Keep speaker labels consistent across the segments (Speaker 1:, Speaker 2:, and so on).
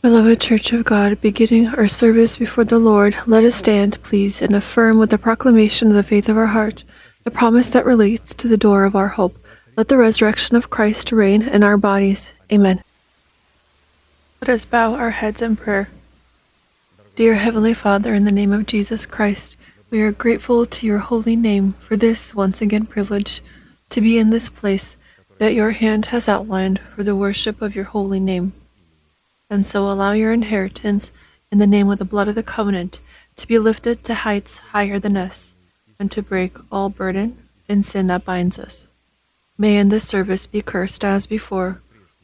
Speaker 1: Beloved Church of God, beginning our service before the Lord, let us stand, please, and affirm with the proclamation of the faith of our heart the promise that relates to the door of our hope. Let the resurrection of Christ reign in our bodies. Amen. Let us bow our heads in prayer. Dear Heavenly Father, in the name of Jesus Christ, we are grateful to your holy name for this once again privilege to be in this place that your hand has outlined for the worship of your holy name and so allow your inheritance in the name of the blood of the covenant to be lifted to heights higher than us, and to break all burden and sin that binds us. May in this service be cursed as before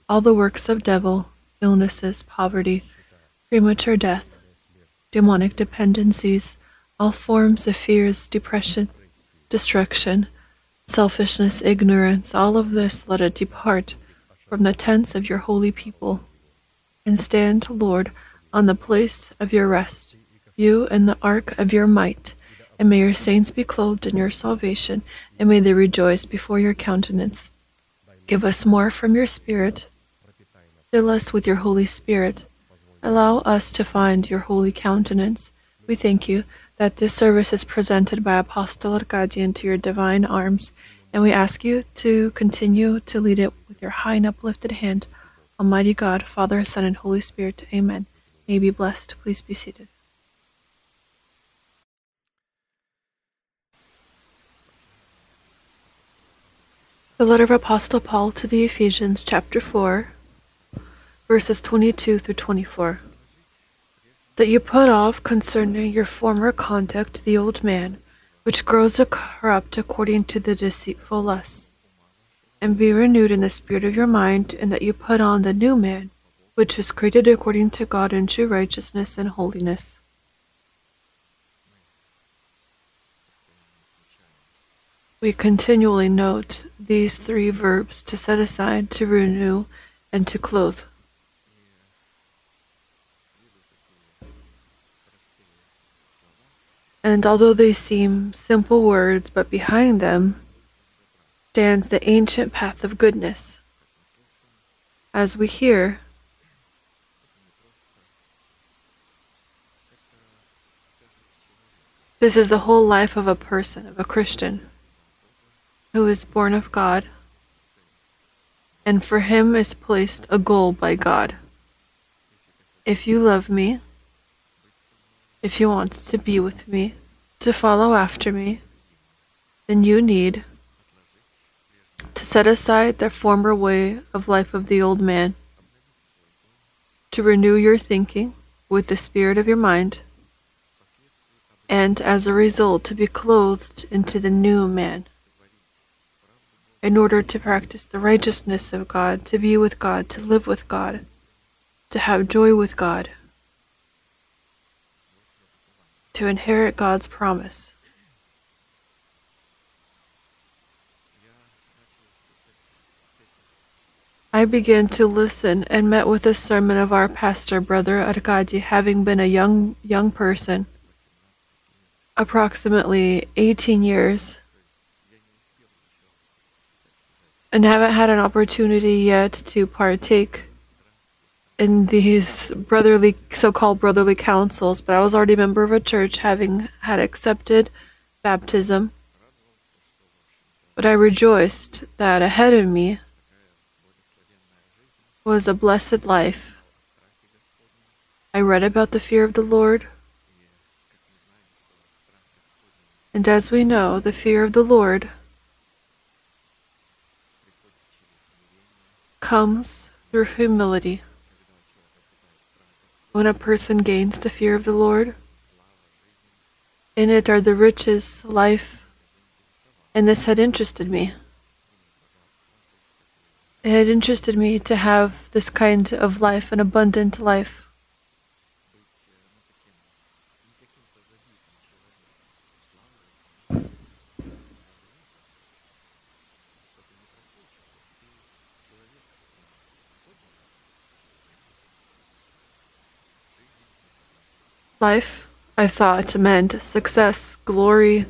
Speaker 1: all the works of devil, illnesses, poverty, premature death, demonic dependencies, all forms of fears, depression, destruction, selfishness, ignorance, all of this let it depart from the tents of your holy people and stand, Lord, on the place of your rest, you and the ark of your might. And may your saints be clothed in your salvation, and may they rejoice before your countenance. Give us more from your Spirit. Fill us with your Holy Spirit. Allow us to find your holy countenance. We thank you that this service is presented by Apostle Arkady into your divine arms, and we ask you to continue to lead it with your high and uplifted hand Almighty God, Father, Son, and Holy Spirit. Amen. May be blessed. Please be seated. The letter of Apostle Paul to the Ephesians, chapter 4, verses 22 through 24. That you put off concerning your former conduct the old man, which grows corrupt according to the deceitful lusts and be renewed in the spirit of your mind, and that you put on the new man, which was created according to God in true righteousness and holiness. We continually note these three verbs to set aside, to renew, and to clothe. And although they seem simple words, but behind them stands the ancient path of goodness. As we hear, this is the whole life of a person, of a Christian, who is born of God, and for him is placed a goal by God. If you love me, if you want to be with me, to follow after me, then you need to set aside the former way of life of the old man, to renew your thinking with the spirit of your mind, and as a result to be clothed into the new man, in order to practice the righteousness of God, to be with God, to live with God, to have joy with God, to inherit God's promise. I began to listen and met with a sermon of our pastor, Brother Arkady, having been a young young person, approximately 18 years, and haven't had an opportunity yet to partake in these brotherly so-called brotherly councils, but I was already a member of a church having had accepted baptism. But I rejoiced that ahead of me was a blessed life. I read about the fear of the Lord. And as we know, the fear of the Lord comes through humility. When a person gains the fear of the Lord, in it are the riches, life, and this had interested me it interested me to have this kind of life, an abundant life. Life, I thought, meant success, glory,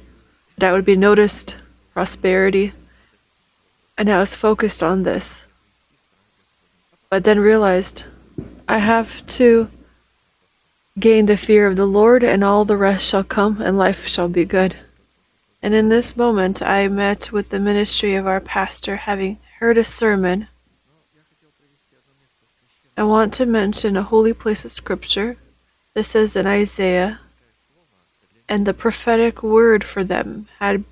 Speaker 1: that I would be noticed, prosperity, and I was focused on this but then realized I have to gain the fear of the Lord, and all the rest shall come, and life shall be good. And in this moment, I met with the ministry of our pastor, having heard a sermon. I want to mention a holy place of scripture. This is in Isaiah, and the prophetic word for them had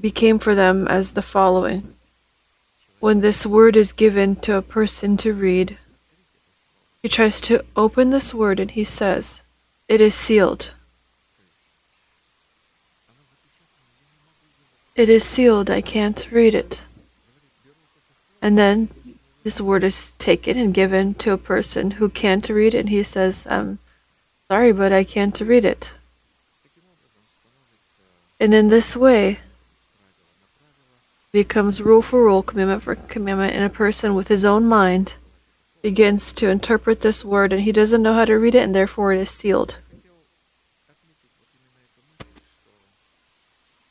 Speaker 1: became for them as the following. When this word is given to a person to read, he tries to open this word and he says, It is sealed. It is sealed, I can't read it. And then this word is taken and given to a person who can't read it, and he says, um, Sorry, but I can't read it. And in this way, becomes rule for rule, commandment for commandment, and a person with his own mind begins to interpret this word and he doesn't know how to read it, and therefore it is sealed.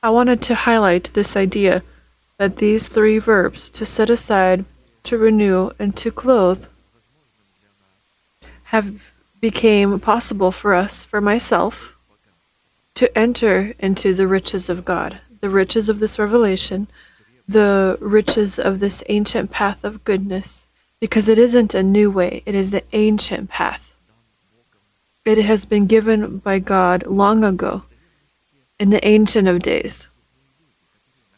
Speaker 1: I wanted to highlight this idea that these three verbs, to set aside, to renew, and to clothe, have became possible for us, for myself, to enter into the riches of God, the riches of this revelation, the riches of this ancient path of goodness, because it isn't a new way, it is the ancient path. It has been given by God long ago, in the Ancient of Days.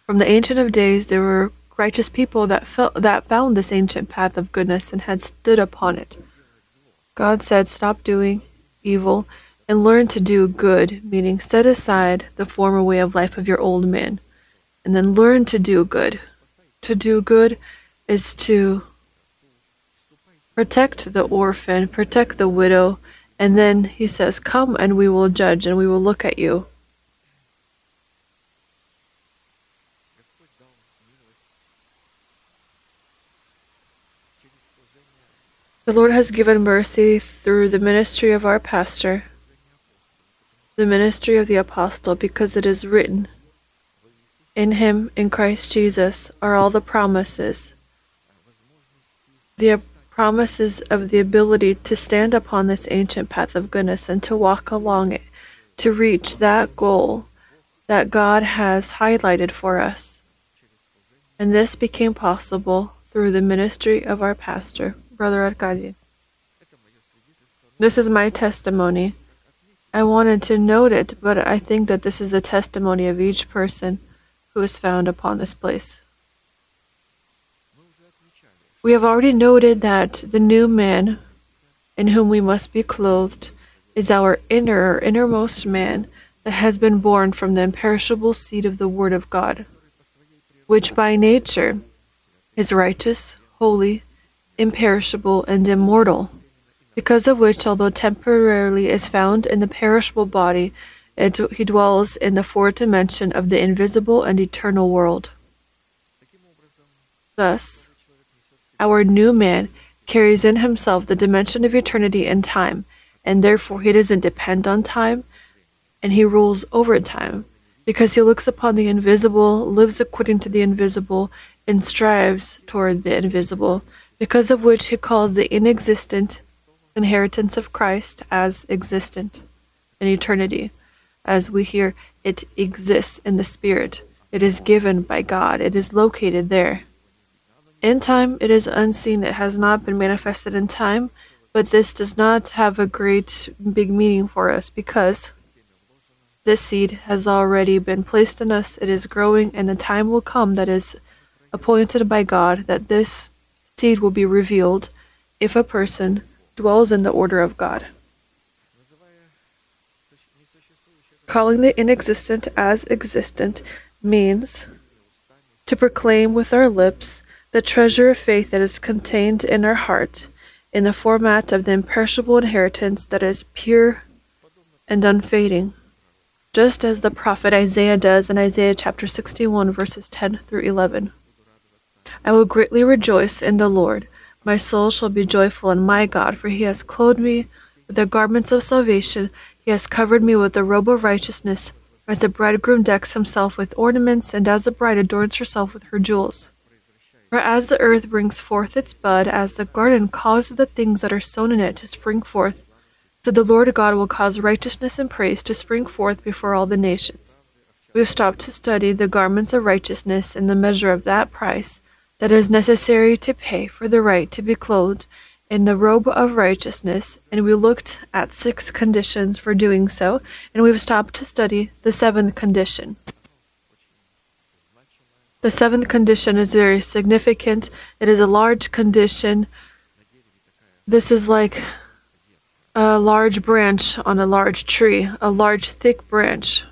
Speaker 1: From the Ancient of Days, there were righteous people that felt that found this ancient path of goodness and had stood upon it. God said, "Stop doing evil and learn to do good," meaning set aside the former way of life of your old man and then learn to do good. To do good is to protect the orphan, protect the widow, and then he says, Come and we will judge and we will look at you. The Lord has given mercy through the ministry of our pastor, the ministry of the apostle, because it is written, in him, in Christ Jesus, are all the promises. The promises of the ability to stand upon this ancient path of goodness and to walk along it, to reach that goal that God has highlighted for us. And this became possible through the ministry of our pastor, Brother Arkady. This is my testimony. I wanted to note it, but I think that this is the testimony of each person is found upon this place. We have already noted that the new man in whom we must be clothed is our inner, innermost man that has been born from the imperishable seed of the Word of God, which by nature is righteous, holy, imperishable, and immortal, because of which, although temporarily is found in the perishable body, he dwells in the fourth dimension of the invisible and eternal world. Thus, our new man carries in himself the dimension of eternity and time, and therefore he doesn't depend on time, and he rules over time, because he looks upon the invisible, lives according to the invisible, and strives toward the invisible, because of which he calls the inexistent inheritance of Christ as existent in eternity as we hear, it exists in the Spirit. It is given by God. It is located there. In time, it is unseen. It has not been manifested in time, but this does not have a great big meaning for us because this seed has already been placed in us. It is growing, and the time will come that is appointed by God that this seed will be revealed if a person dwells in the order of God. Calling the inexistent as existent means to proclaim with our lips the treasure of faith that is contained in our heart in the format of the imperishable inheritance that is pure and unfading, just as the prophet Isaiah does in Isaiah chapter 61, verses 10 through 11. I will greatly rejoice in the Lord. My soul shall be joyful in my God, for he has clothed me with the garments of salvation. He has covered me with the robe of righteousness, as a bridegroom decks himself with ornaments, and as a bride adorns herself with her jewels. For as the earth brings forth its bud, as the garden causes the things that are sown in it to spring forth, so the Lord God will cause righteousness and praise to spring forth before all the nations. We have stopped to study the garments of righteousness and the measure of that price that is necessary to pay for the right to be clothed in the robe of righteousness, and we looked at six conditions for doing so, and we've stopped to study the seventh condition. The seventh condition is very significant. It is a large condition. This is like a large branch on a large tree, a large thick branch.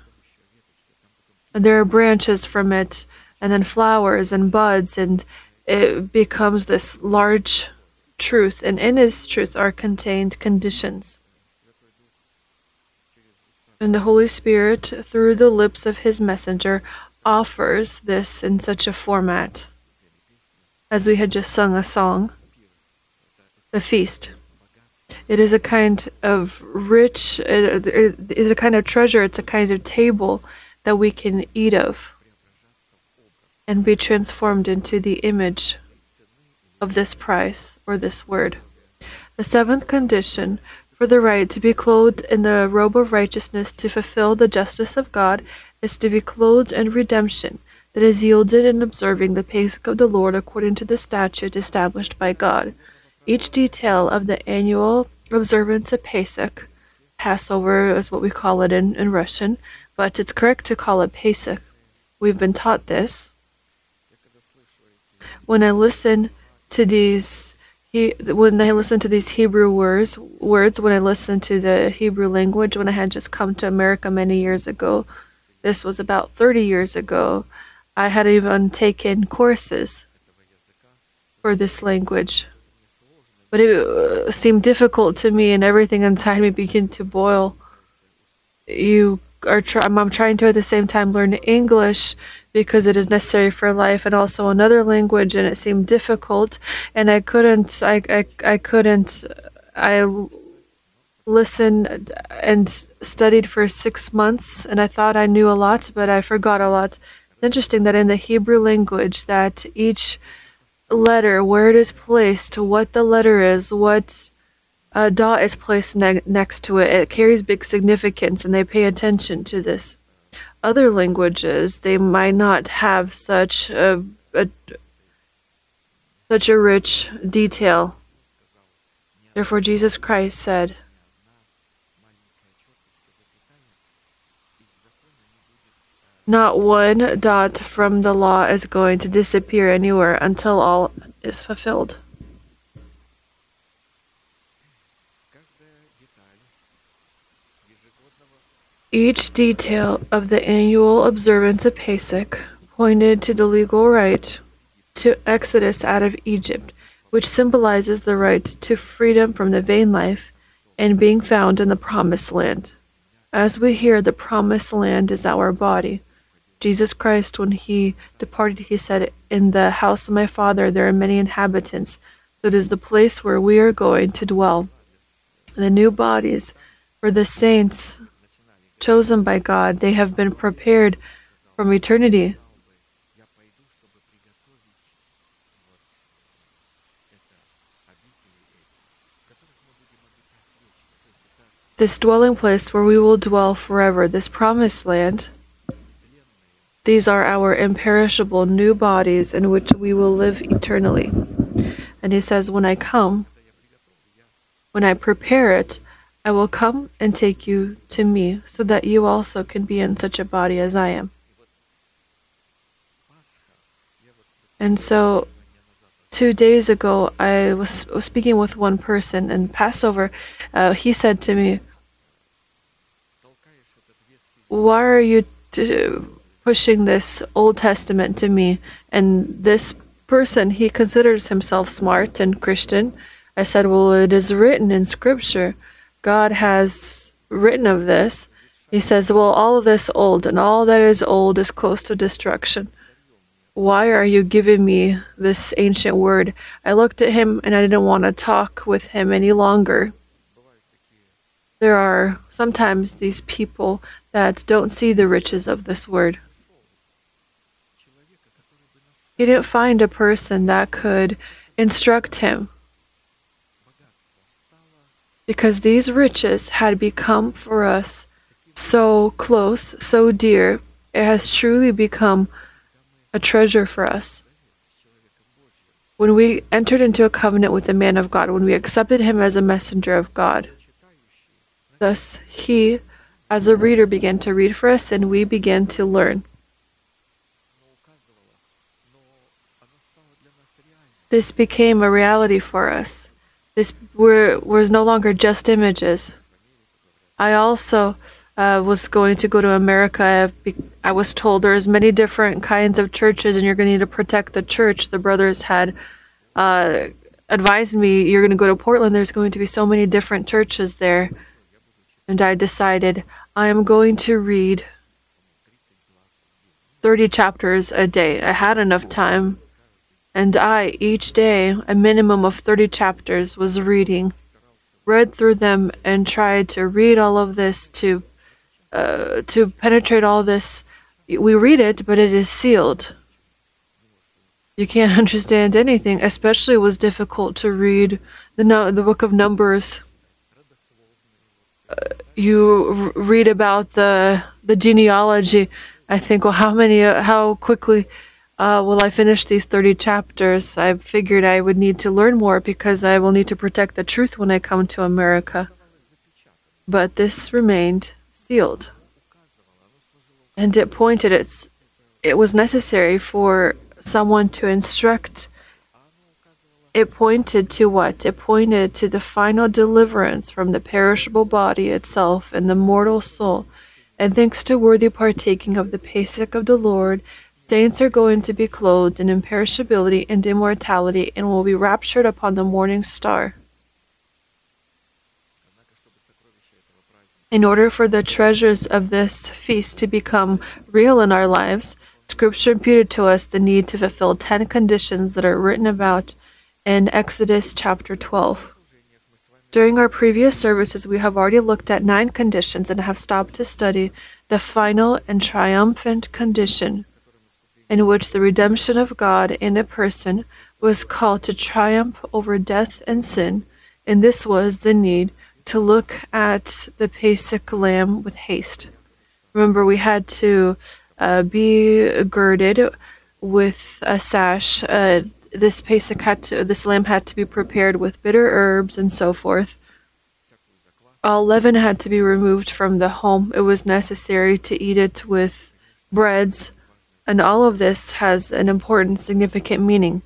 Speaker 1: And there are branches from it, and then flowers and buds, and it becomes this large truth, and in this truth are contained conditions. And the Holy Spirit, through the lips of his messenger, offers this in such a format. As we had just sung a song, the feast. It is a kind of rich, it is a kind of treasure, it's a kind of table that we can eat of and be transformed into the image of this price or this word. The seventh condition for the right to be clothed in the robe of righteousness to fulfill the justice of God is to be clothed in redemption that is yielded in observing the Pesach of the Lord according to the statute established by God. Each detail of the annual observance of Pesach, Passover is what we call it in, in Russian, but it's correct to call it Pesach. We've been taught this. When I listen to these he, when I listen to these Hebrew words, words when I listen to the Hebrew language, when I had just come to America many years ago, this was about 30 years ago, I had even taken courses for this language. But it uh, seemed difficult to me, and everything inside me began to boil. You are I'm trying to at the same time learn English because it is necessary for life and also another language and it seemed difficult and I couldn't I I, I couldn't I listened and studied for 6 months and I thought I knew a lot but I forgot a lot. It's interesting that in the Hebrew language that each letter where it is placed, what the letter is, what a dot is placed ne- next to it, it carries big significance and they pay attention to this other languages, they might not have such a, a such a rich detail. Therefore, Jesus Christ said, Not one dot from the law is going to disappear anywhere until all is fulfilled. Each detail of the annual observance of Pesach pointed to the legal right to exodus out of Egypt, which symbolizes the right to freedom from the vain life and being found in the promised land. As we hear, the promised land is our body. Jesus Christ, when he departed, he said, In the house of my Father there are many inhabitants. It is the place where we are going to dwell. The new bodies for the saints chosen by God. They have been prepared from eternity. This dwelling place where we will dwell forever, this promised land, these are our imperishable new bodies in which we will live eternally. And he says, When I come, when I prepare it, I will come and take you to me, so that you also can be in such a body as I am. And so, two days ago, I was, speaking with one person, and Passover, uh, he said to me, Why are you t- pushing this Old Testament to me? And this person, he considers himself smart and Christian. I said, Well, it is written in Scripture God has written of this, he says, Well, all of this old, and all that is old is close to destruction. Why are you giving me this ancient word? I looked at him and I didn't want to talk with him any longer. There are sometimes these people that don't see the riches of this word. He didn't find a person that could instruct him. Because these riches had become for us so close, so dear, it has truly become a treasure for us. When we entered into a covenant with the man of God, when we accepted him as a messenger of God, thus he, as a reader, began to read for us and we began to learn. This became a reality for us. This were, was no longer just images. I also uh, was going to go to America. I was told there's many different kinds of churches, and you're going to need to protect the church. The brothers had uh, advised me, you're going to go to Portland. There's going to be so many different churches there, and I decided I am going to read 30 chapters a day. I had enough time, and I each day a minimum of 30 chapters was reading. Read through them and tried to read all of this to uh, to penetrate all this. We read it, but it is sealed. You can't understand anything. Especially, it was difficult to read the no, the book of Numbers. Uh, you r- read about the the genealogy. I think, well, how many? Uh, how quickly uh, will I finish these thirty chapters? I figured I would need to learn more because I will need to protect the truth when I come to America. But this remained sealed. And it pointed its it was necessary for someone to instruct it pointed to what? It pointed to the final deliverance from the perishable body itself and the mortal soul. And thanks to worthy partaking of the Pesach of the Lord, saints are going to be clothed in imperishability and immortality and will be raptured upon the morning star. In order for the treasures of this feast to become real in our lives, Scripture imputed to us the need to fulfill ten conditions that are written about in Exodus chapter 12. During our previous services, we have already looked at nine conditions and have stopped to study the final and triumphant condition, in which the redemption of God in a person was called to triumph over death and sin, and this was the need to look at the Pesach lamb with haste. Remember, we had to uh, be girded with a sash. Uh, this Pesach had to, this lamb had to be prepared with bitter herbs and so forth. All leaven had to be removed from the home. It was necessary to eat it with breads, and all of this has an important, significant meaning.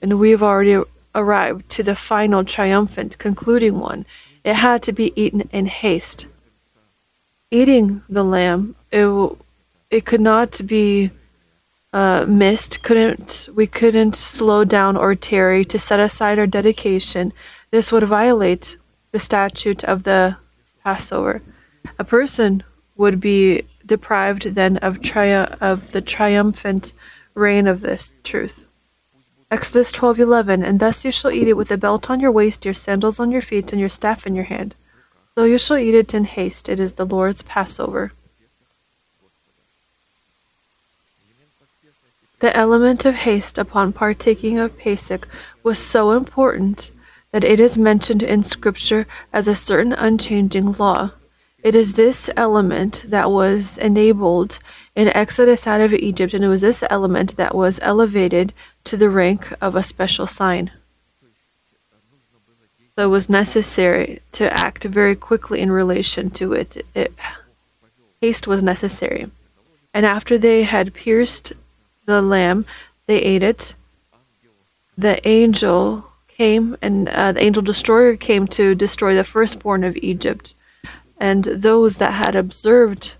Speaker 1: And we've already arrived to the final, triumphant, concluding one. It had to be eaten in haste. Eating the lamb, it, it could not be uh, missed. Couldn't we couldn't slow down or tarry to set aside our dedication. This would violate the statute of the Passover. A person would be deprived then of of the triumphant reign of this truth. Exodus 12:11 And thus you shall eat it with a belt on your waist, your sandals on your feet, and your staff in your hand. So you shall eat it in haste. It is the Lord's Passover. The element of haste upon partaking of Pesach was so important that it is mentioned in Scripture as a certain unchanging law. It is this element that was enabled in Exodus out of Egypt, and it was this element that was elevated to the rank of a special sign. So it was necessary to act very quickly in relation to it. it. Haste was necessary. And after they had pierced the lamb, they ate it. The angel came, and uh, the angel destroyer came to destroy the firstborn of Egypt. And those that had observed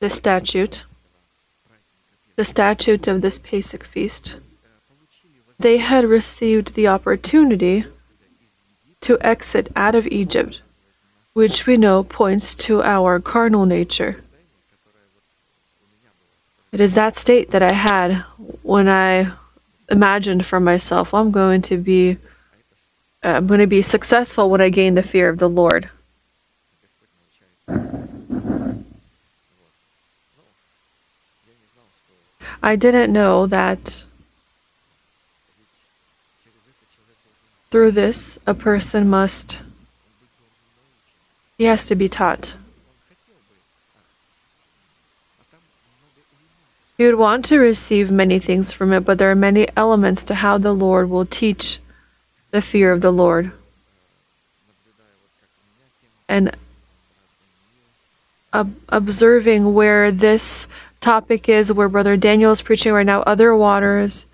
Speaker 1: the statute, the statute of this Pesach feast, they had received the opportunity to exit out of Egypt, which we know points to our carnal nature. It is that state that I had when I imagined for myself, I'm going to be uh, I'm going to be successful when I gain the fear of the Lord. I didn't know that through this a person must, he has to be taught. He would want to receive many things from it, but there are many elements to how the Lord will teach the fear of the Lord. And ob- observing where this topic is, where Brother Daniel is preaching right now, other waters,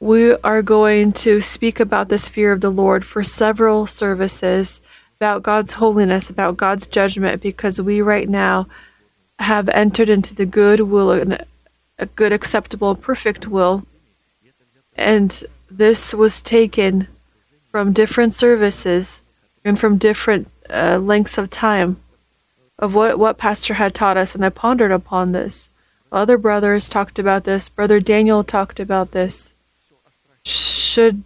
Speaker 1: we are going to speak about this fear of the Lord for several services about God's holiness, about God's judgment, because we right now have entered into the good will a good, acceptable, perfect will. And this was taken from different services and from different uh, lengths of time of what, what Pastor had taught us. And I pondered upon this. Other brothers talked about this. Brother Daniel talked about this. Should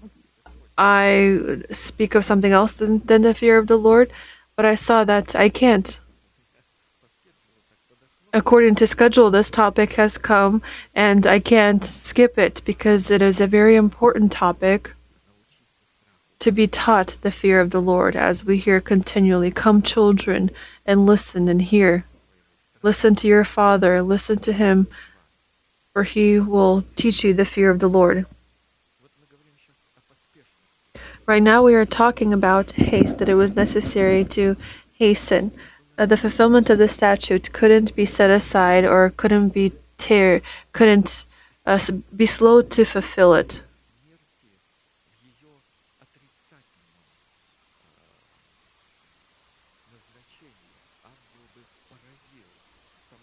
Speaker 1: I speak of something else than, than the fear of the Lord? But I saw that I can't according to schedule, this topic has come, and I can't skip it because it is a very important topic to be taught the fear of the Lord, as we hear continually Come, children, and listen and hear. Listen to your Father, listen to Him, for He will teach you the fear of the Lord. Right now, we are talking about haste, that it was necessary to hasten uh, the fulfillment of the statute couldn't be set aside or couldn't be tear couldn't uh, be slow to fulfill it.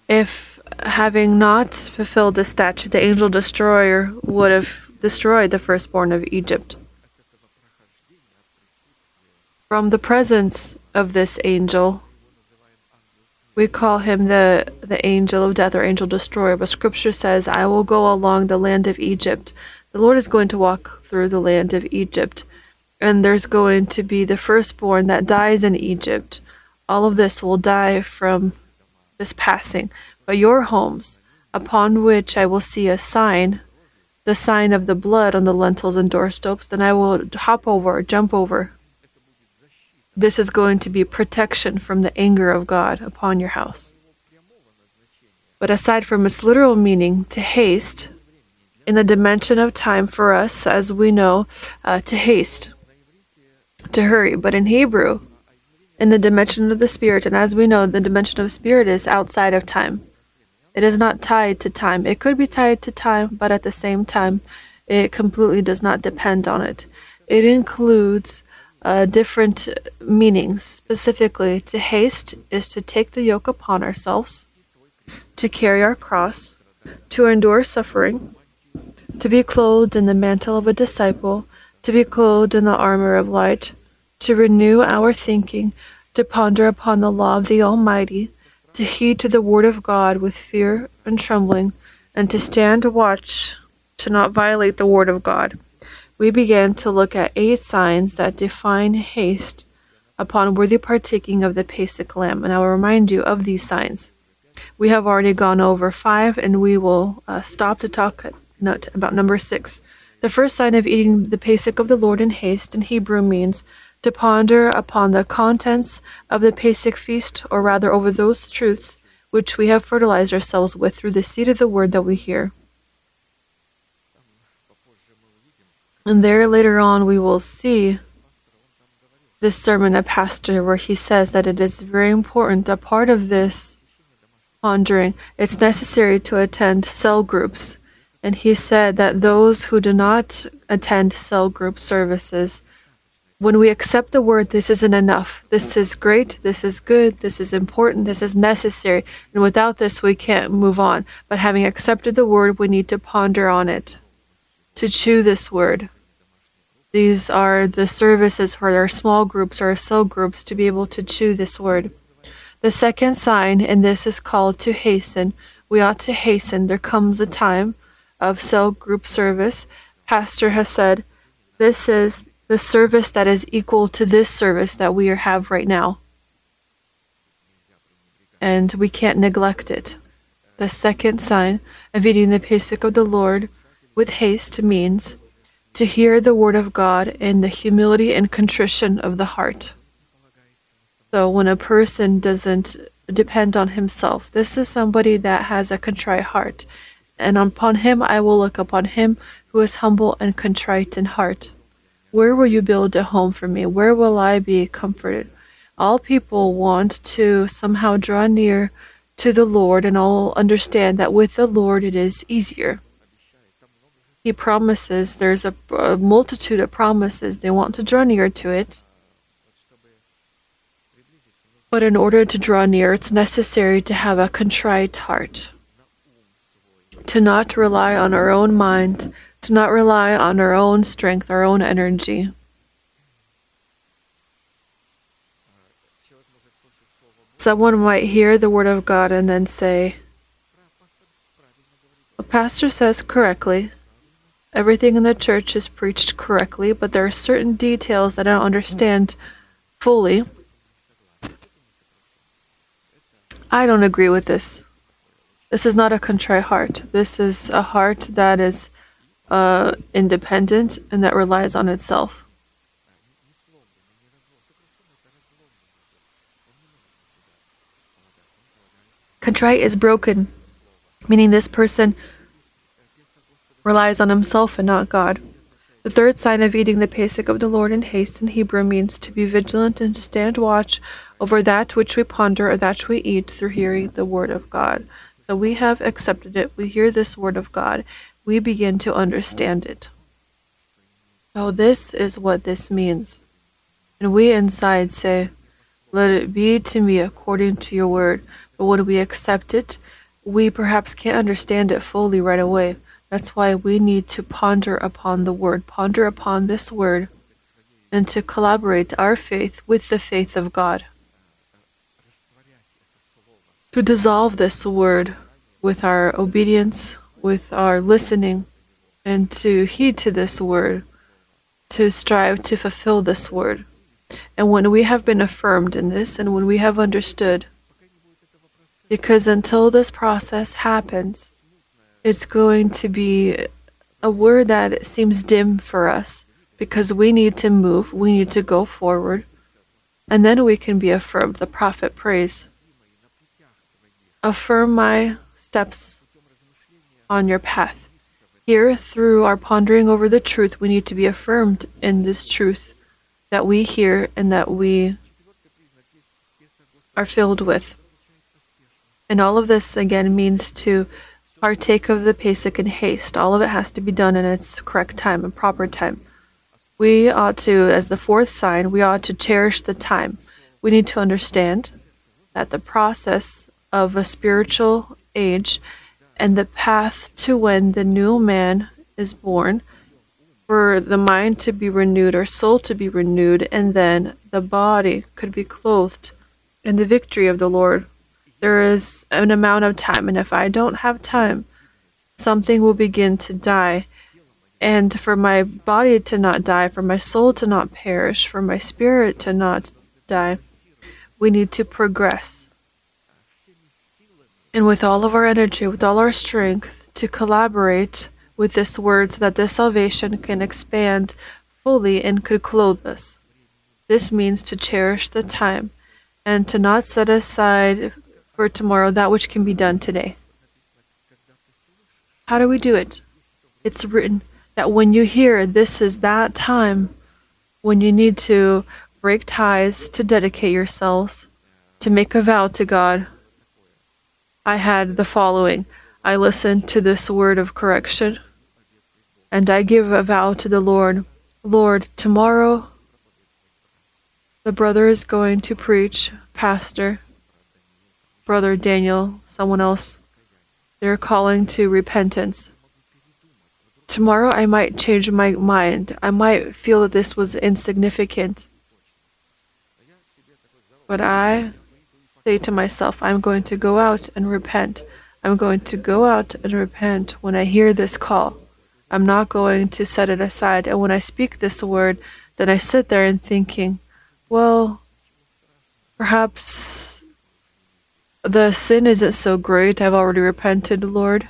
Speaker 1: If having not fulfilled the statute, the angel destroyer would have destroyed the firstborn of Egypt. From the presence of this angel, we call him the, the angel of death or angel destroyer, but scripture says, I will go along the land of Egypt. The Lord is going to walk through the land of Egypt, and there's going to be the firstborn that dies in Egypt. All of this will die from this passing. But your homes, upon which I will see a sign, the sign of the blood on the lentils and doorstops, then I will hop over, jump over, this is going to be protection from the anger of God upon your house. But aside from its literal meaning, to haste, in the dimension of time for us, as we know, uh, to haste, to hurry. But in Hebrew, in the dimension of the Spirit, and as we know, the dimension of Spirit is outside of time. It is not tied to time. It could be tied to time, but at the same time, it completely does not depend on it. It includes uh, different meanings. Specifically, to haste is to take the yoke upon ourselves, to carry our cross, to endure suffering, to be clothed in the mantle of a disciple, to be clothed in the armor of light, to renew our thinking, to ponder upon the law of the Almighty, to heed to the word of God with fear and trembling, and to stand watch to not violate the word of God we began to look at eight signs that define haste upon worthy partaking of the Pesach lamb, and I will remind you of these signs. We have already gone over five, and we will uh, stop to talk about number six. The first sign of eating the Pesach of the Lord in haste in Hebrew means to ponder upon the contents of the Pesach feast, or rather over those truths which we have fertilized ourselves with through the seed of the word that we hear. And there later on we will see this sermon of Pastor where he says that it is very important, a part of this pondering, it's necessary to attend cell groups. And he said that those who do not attend cell group services, when we accept the word, this isn't enough. This is great. This is good. This is important. This is necessary. And without this, we can't move on. But having accepted the word, we need to ponder on it, to chew this word. These are the services for our small groups or cell groups to be able to chew this word. The second sign, and this is called to hasten. We ought to hasten. There comes a time of cell group service. Pastor has said, This is the service that is equal to this service that we have right now. And we can't neglect it. The second sign of eating the Pesach of the Lord with haste means to hear the word of God in the humility and contrition of the heart. So when a person doesn't depend on himself, this is somebody that has a contrite heart. And upon him I will look upon him who is humble and contrite in heart. Where will you build a home for me? Where will I be comforted? All people want to somehow draw near to the Lord, and all understand that with the Lord it is easier. He promises, there's a, a multitude of promises. They want to draw near to it. But in order to draw near, it's necessary to have a contrite heart, to not rely on our own mind, to not rely on our own strength, our own energy. Someone might hear the word of God and then say, A pastor says correctly, everything in the church is preached correctly, but there are certain details that I don't understand fully. I don't agree with this. This is not a contrite heart. This is a heart that is uh, independent and that relies on itself. Contrite is broken, meaning this person relies on himself and not God. The third sign of eating the Pesach of the Lord in haste in Hebrew means to be vigilant and to stand watch over that which we ponder or that we eat through hearing the word of God. So we have accepted it. We hear this word of God. We begin to understand it. So this is what this means. And we inside say, Let it be to me according to your word. But when we accept it, we perhaps can't understand it fully right away. That's why we need to ponder upon the word, ponder upon this word, and to collaborate our faith with the faith of God. To dissolve this word with our obedience, with our listening, and to heed to this word, to strive to fulfill this word. And when we have been affirmed in this, and when we have understood, because until this process happens, it's going to be a word that seems dim for us because we need to move, we need to go forward, and then we can be affirmed. The prophet prays, Affirm my steps on your path. Here, through our pondering over the truth, we need to be affirmed in this truth that we hear and that we are filled with. And all of this, again, means to partake of the Pesach in haste. All of it has to be done in its correct time and proper time. We ought to, as the fourth sign, we ought to cherish the time. We need to understand that the process of a spiritual age and the path to when the new man is born, for the mind to be renewed or soul to be renewed, and then the body could be clothed in the victory of the Lord there is an amount of time, and if I don't have time, something will begin to die. And for my body to not die, for my soul to not perish, for my spirit to not die, we need to progress. And with all of our energy, with all our strength, to collaborate with this word so that this salvation can expand fully and could clothe us. This means to cherish the time and to not set aside for tomorrow that which can be done today. How do we do it? It's written that when you hear this is that time when you need to break ties, to dedicate yourselves, to make a vow to God. I had the following I listened to this word of correction, and I give a vow to the Lord Lord, tomorrow the brother is going to preach, Pastor, brother Daniel, someone else, they're calling to repentance. Tomorrow I might change my mind. I might feel that this was insignificant. But I say to myself, I'm going to go out and repent. I'm going to go out and repent when I hear this call. I'm not going to set it aside. And when I speak this word, then I sit there and thinking, well, perhaps the sin isn't so great. I've already repented, Lord.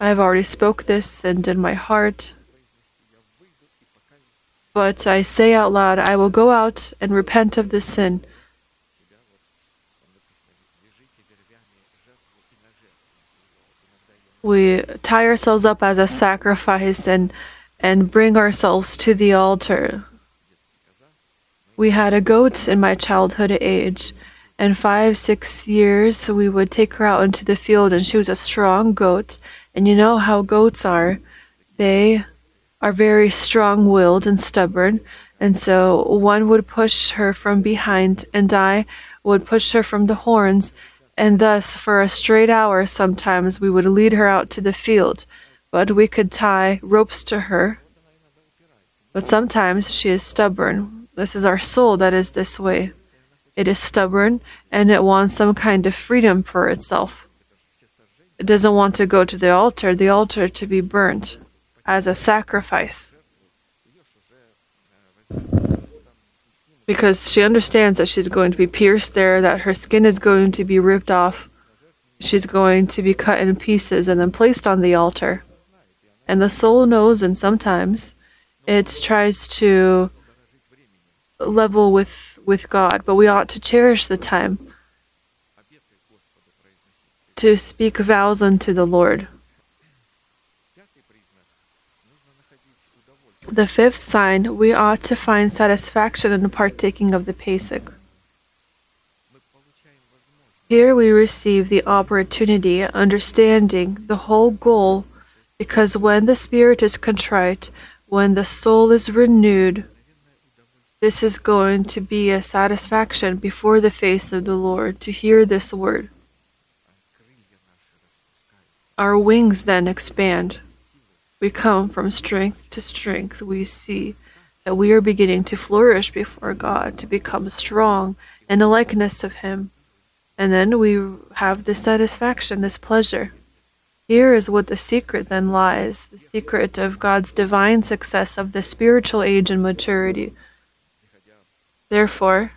Speaker 1: I have already spoke this and in my heart. But I say out loud, I will go out and repent of this sin. We tie ourselves up as a sacrifice and and bring ourselves to the altar. We had a goat in my childhood age, and five, six years we would take her out into the field, and she was a strong goat. And you know how goats are. They are very strong willed and stubborn. And so one would push her from behind, and I would push her from the horns. And thus, for a straight hour, sometimes we would lead her out to the field. But we could tie ropes to her. But sometimes she is stubborn. This is our soul that is this way. It is stubborn and it wants some kind of freedom for itself. It doesn't want to go to the altar, the altar to be burnt as a sacrifice. Because she understands that she's going to be pierced there, that her skin is going to be ripped off, she's going to be cut in pieces and then placed on the altar. And the soul knows, and sometimes it tries to level with, with God, but we ought to cherish the time to speak vows unto the Lord. The fifth sign, we ought to find satisfaction in the partaking of the Pesach. Here we receive the opportunity, understanding the whole goal, because when the spirit is contrite, when the soul is renewed, this is going to be a satisfaction before the face of the Lord to hear this word. Our wings then expand we come from strength to strength, we see that we are beginning to flourish before God, to become strong in the likeness of Him. And then we have this satisfaction, this pleasure. Here is what the secret then lies the secret of God's divine success of the spiritual age and maturity. Therefore,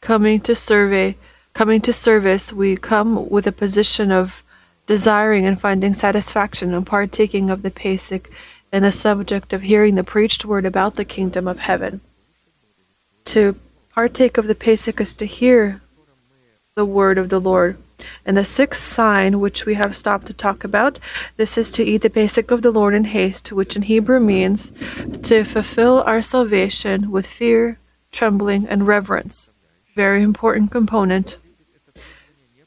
Speaker 1: coming to survey, coming to service, we come with a position of desiring and finding satisfaction in partaking of the Pesach and the subject of hearing the preached word about the kingdom of heaven. To partake of the Pesach is to hear the word of the Lord. And the sixth sign, which we have stopped to talk about, this is to eat the Pesach of the Lord in haste, which in Hebrew means to fulfill our salvation with fear, trembling, and reverence. Very important component.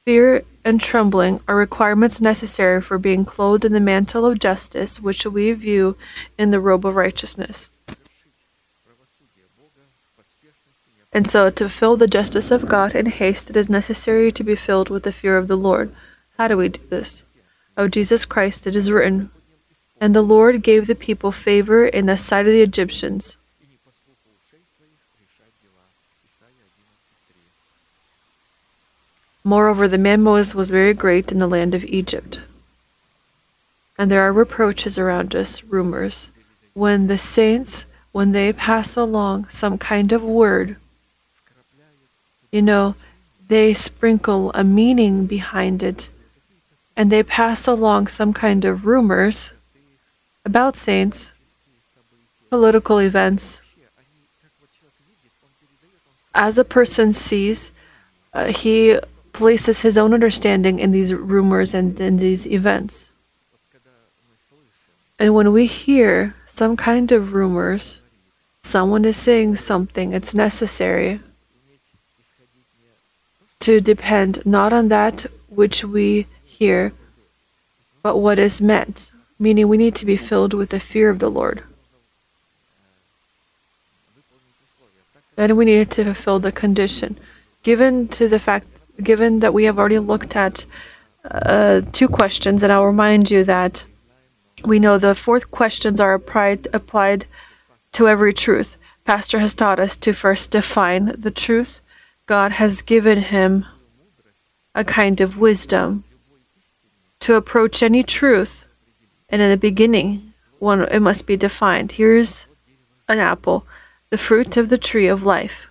Speaker 1: Fear and trembling are requirements necessary for being clothed in the mantle of justice, which we view in the robe of righteousness. And so, to fill the justice of God in haste, it is necessary to be filled with the fear of the Lord. How do we do this? Of Jesus Christ, it is written, And the Lord gave the people favor in the sight of the Egyptians. Moreover, the Memos was very great in the land of Egypt. And there are reproaches around us, rumors. When the saints, when they pass along some kind of word, you know, they sprinkle a meaning behind it, and they pass along some kind of rumors about saints, political events. As a person sees, uh, he places his own understanding in these rumors and in these events. And when we hear some kind of rumors, someone is saying something, it's necessary to depend not on that which we hear, but what is meant, meaning we need to be filled with the fear of the Lord. Then we need to fulfill the condition given to the fact given that we have already looked at uh, two questions, and I'll remind you that we know the fourth questions are applied, applied to every truth. Pastor has taught us to first define the truth. God has given him a kind of wisdom to approach any truth. And in the beginning, one it must be defined. Here's an apple, the fruit of the tree of life.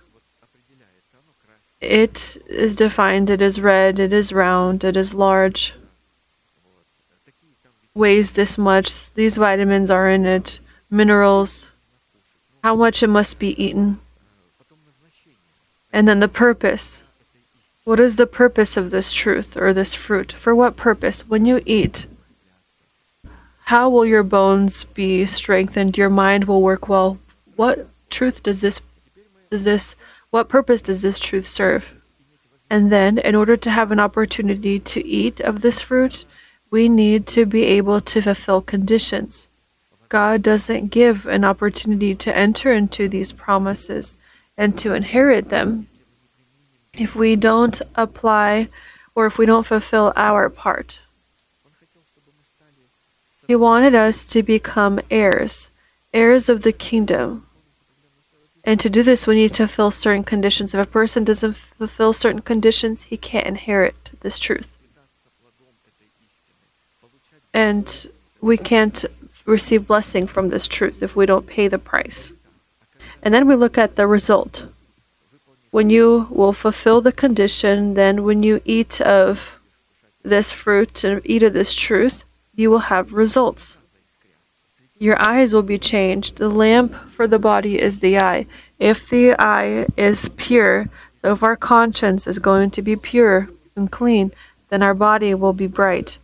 Speaker 1: It is defined, it is red, it is round, it is large, weighs this much, these vitamins are in it, minerals, how much it must be eaten, and then the purpose. What is the purpose of this truth or this fruit? For what purpose? When you eat, how will your bones be strengthened? Your mind will work well. What truth does this does this what purpose does this truth serve? And then in order to have an opportunity to eat of this fruit, we need to be able to fulfill conditions. God doesn't give an opportunity to enter into these promises and to inherit them if we don't apply or if we don't fulfill our part. He wanted us to become heirs, heirs of the kingdom. And to do this, we need to fulfill certain conditions. If a person doesn't fulfill certain conditions, he can't inherit this truth. And we can't receive blessing from this truth if we don't pay the price. And then we look at the result. When you will fulfill the condition, then when you eat of this fruit and eat of this truth, you will have results. Your eyes will be changed. The lamp for the body is the eye. If the eye is pure, if our conscience is going to be pure and clean, then our body will be bright.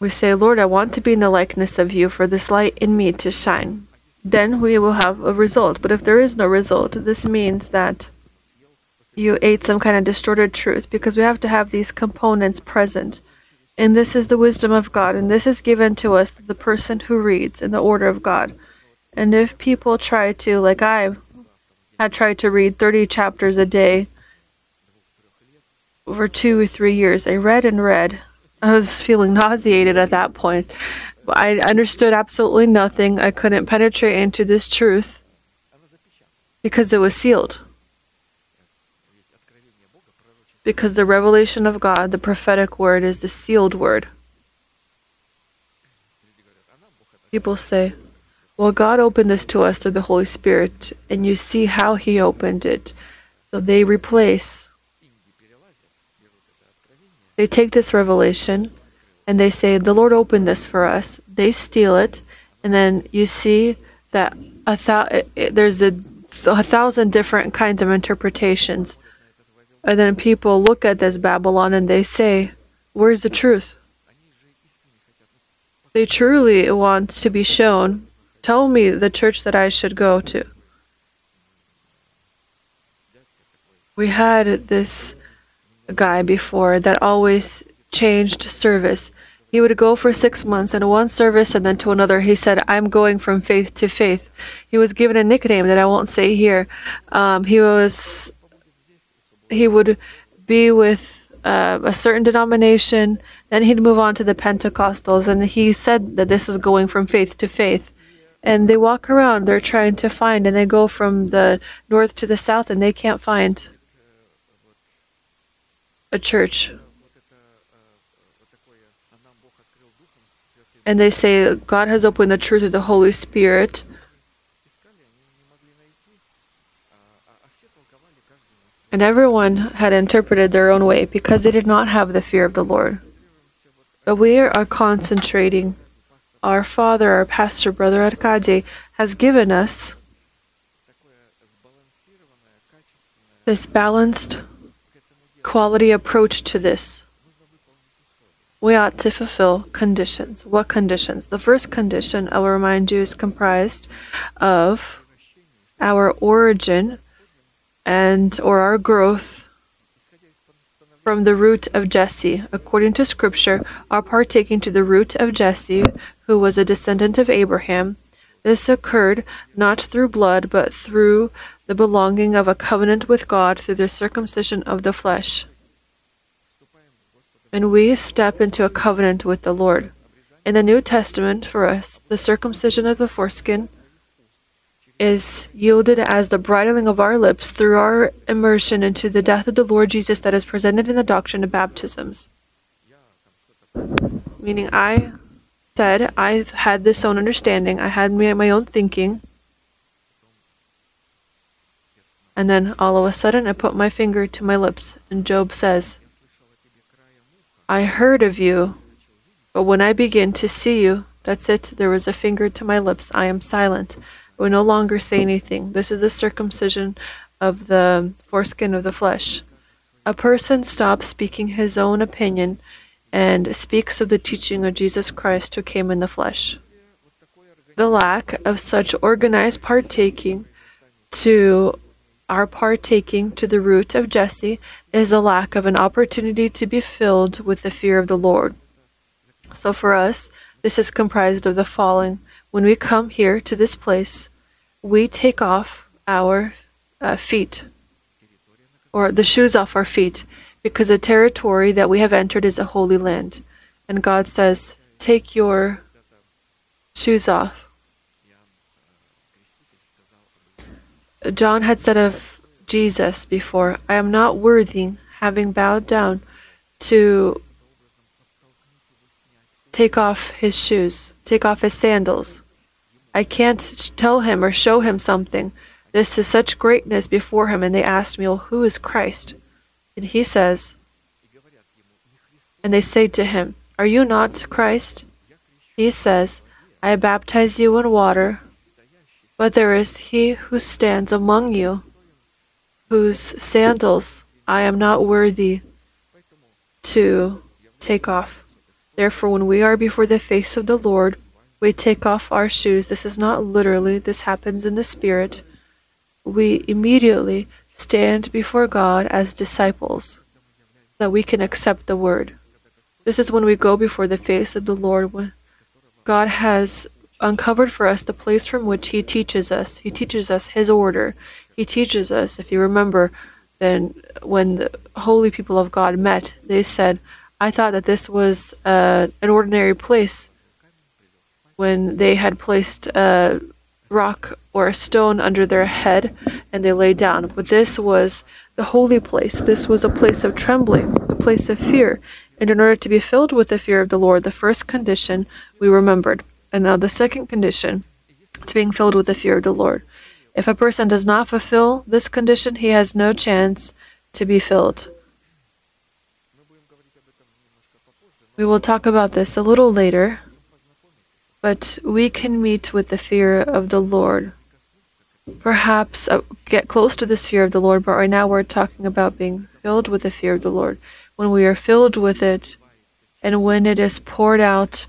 Speaker 1: We say, Lord, I want to be in the likeness of you, for this light in me to shine. Then we will have a result. But if there is no result, this means that you ate some kind of distorted truth because we have to have these components present. And this is the wisdom of God, and this is given to us the person who reads in the order of God. And if people try to, like I had tried to read 30 chapters a day over two or three years, I read and read I was feeling nauseated at that point. I understood absolutely nothing. I couldn't penetrate into this truth because it was sealed. Because the revelation of God, the prophetic word, is the sealed word. People say, well, God opened this to us through the Holy Spirit, and you see how He opened it. So they replace they take this revelation and they say, The Lord opened this for us. They steal it, and then you see that a thou- there's a, a thousand different kinds of interpretations. And then people look at this Babylon and they say, Where's the truth? They truly want to be shown. Tell me the church that I should go to. We had this guy before that always changed service. He would go for six months in one service and then to another. He said, I'm going from faith to faith. He was given a nickname that I won't say here. Um, he was, he would be with uh, a certain denomination, then he'd move on to the Pentecostals, and he said that this was going from faith to faith. And they walk around, they're trying to find, and they go from the north to the south, and they can't find a church. And they say God has opened the truth of the Holy Spirit. And everyone had interpreted their own way because they did not have the fear of the Lord. But we are concentrating. Our father, our pastor, Brother Arkady, has given us this balanced quality approach to this. We ought to fulfill conditions. What conditions? The first condition, I will remind you, is comprised of our origin and or our growth from the root of Jesse. According to scripture, our partaking to the root of Jesse, who was a descendant of Abraham. This occurred not through blood, but through the belonging of a covenant with God through the circumcision of the flesh. And we step into a covenant with the Lord. In the New Testament, for us, the circumcision of the foreskin is yielded as the bridling of our lips through our immersion into the death of the Lord Jesus that is presented in the doctrine of baptisms. Meaning, I said, I had this own understanding, I had my own thinking, And then all of a sudden, I put my finger to my lips, and Job says, I heard of you, but when I begin to see you, that's it, there was a finger to my lips. I am silent. Will no longer say anything. This is the circumcision of the foreskin of the flesh. A person stops speaking his own opinion and speaks of the teaching of Jesus Christ who came in the flesh. The lack of such organized partaking to our partaking to the root of Jesse is a lack of an opportunity to be filled with the fear of the Lord. So for us, this is comprised of the following. When we come here to this place, we take off our uh, feet or the shoes off our feet because the territory that we have entered is a holy land. And God says, Take your shoes off. John had said of Jesus before, I am not worthy, having bowed down, to take off his shoes, take off his sandals. I can't tell him or show him something. This is such greatness before him. And they asked me, Well, who is Christ? And he says, And they say to him, Are you not Christ? He says, I baptize you in water, but there is he who stands among you, whose sandals I am not worthy to take off. Therefore, when we are before the face of the Lord, we take off our shoes. This is not literally, this happens in the Spirit. We immediately stand before God as disciples, that we can accept the Word. This is when we go before the face of the Lord, when God has uncovered for us the place from which He teaches us. He teaches us His order. He teaches us, if you remember, then when the holy people of God met, they said, I thought that this was uh, an ordinary place when they had placed a rock or a stone under their head and they lay down. But this was the holy place. This was a place of trembling, a place of fear. And in order to be filled with the fear of the Lord, the first condition we remembered and now the second condition to being filled with the fear of the Lord. If a person does not fulfill this condition, he has no chance to be filled. We will talk about this a little later, but we can meet with the fear of the Lord. Perhaps uh, get close to this fear of the Lord, but right now we're talking about being filled with the fear of the Lord. When we are filled with it, and when it is poured out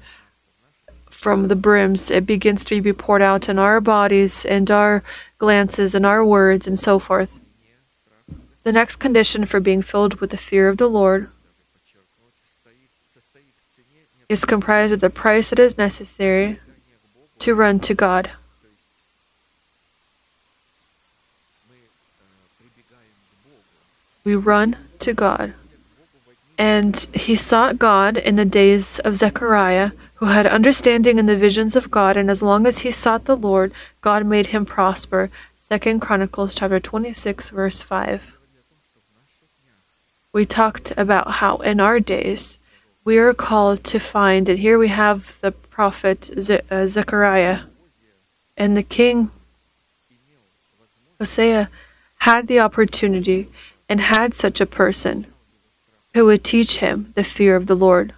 Speaker 1: from the brims, it begins to be poured out in our bodies and our glances and our words and so forth. The next condition for being filled with the fear of the Lord is comprised of the price that is necessary to run to God. We run to God. And he sought God in the days of Zechariah who had understanding in the visions of God, and as long as he sought the Lord, God made him prosper. Second Chronicles chapter 26 verse 5. We talked about how in our days we are called to find, and here we have the prophet Ze- uh, Zechariah, and the king Hosea had the opportunity and had such a person who would teach him the fear of the Lord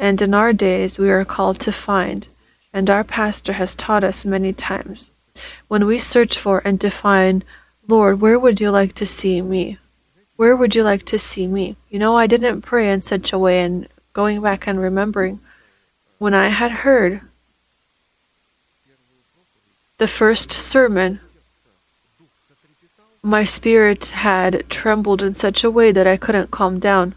Speaker 1: and in our days we are called to find, and our pastor has taught us many times. When we search for and define, Lord, where would you like to see me? Where would you like to see me? You know, I didn't pray in such a way, and going back and remembering, when I had heard the first sermon, my spirit had trembled in such a way that I couldn't calm down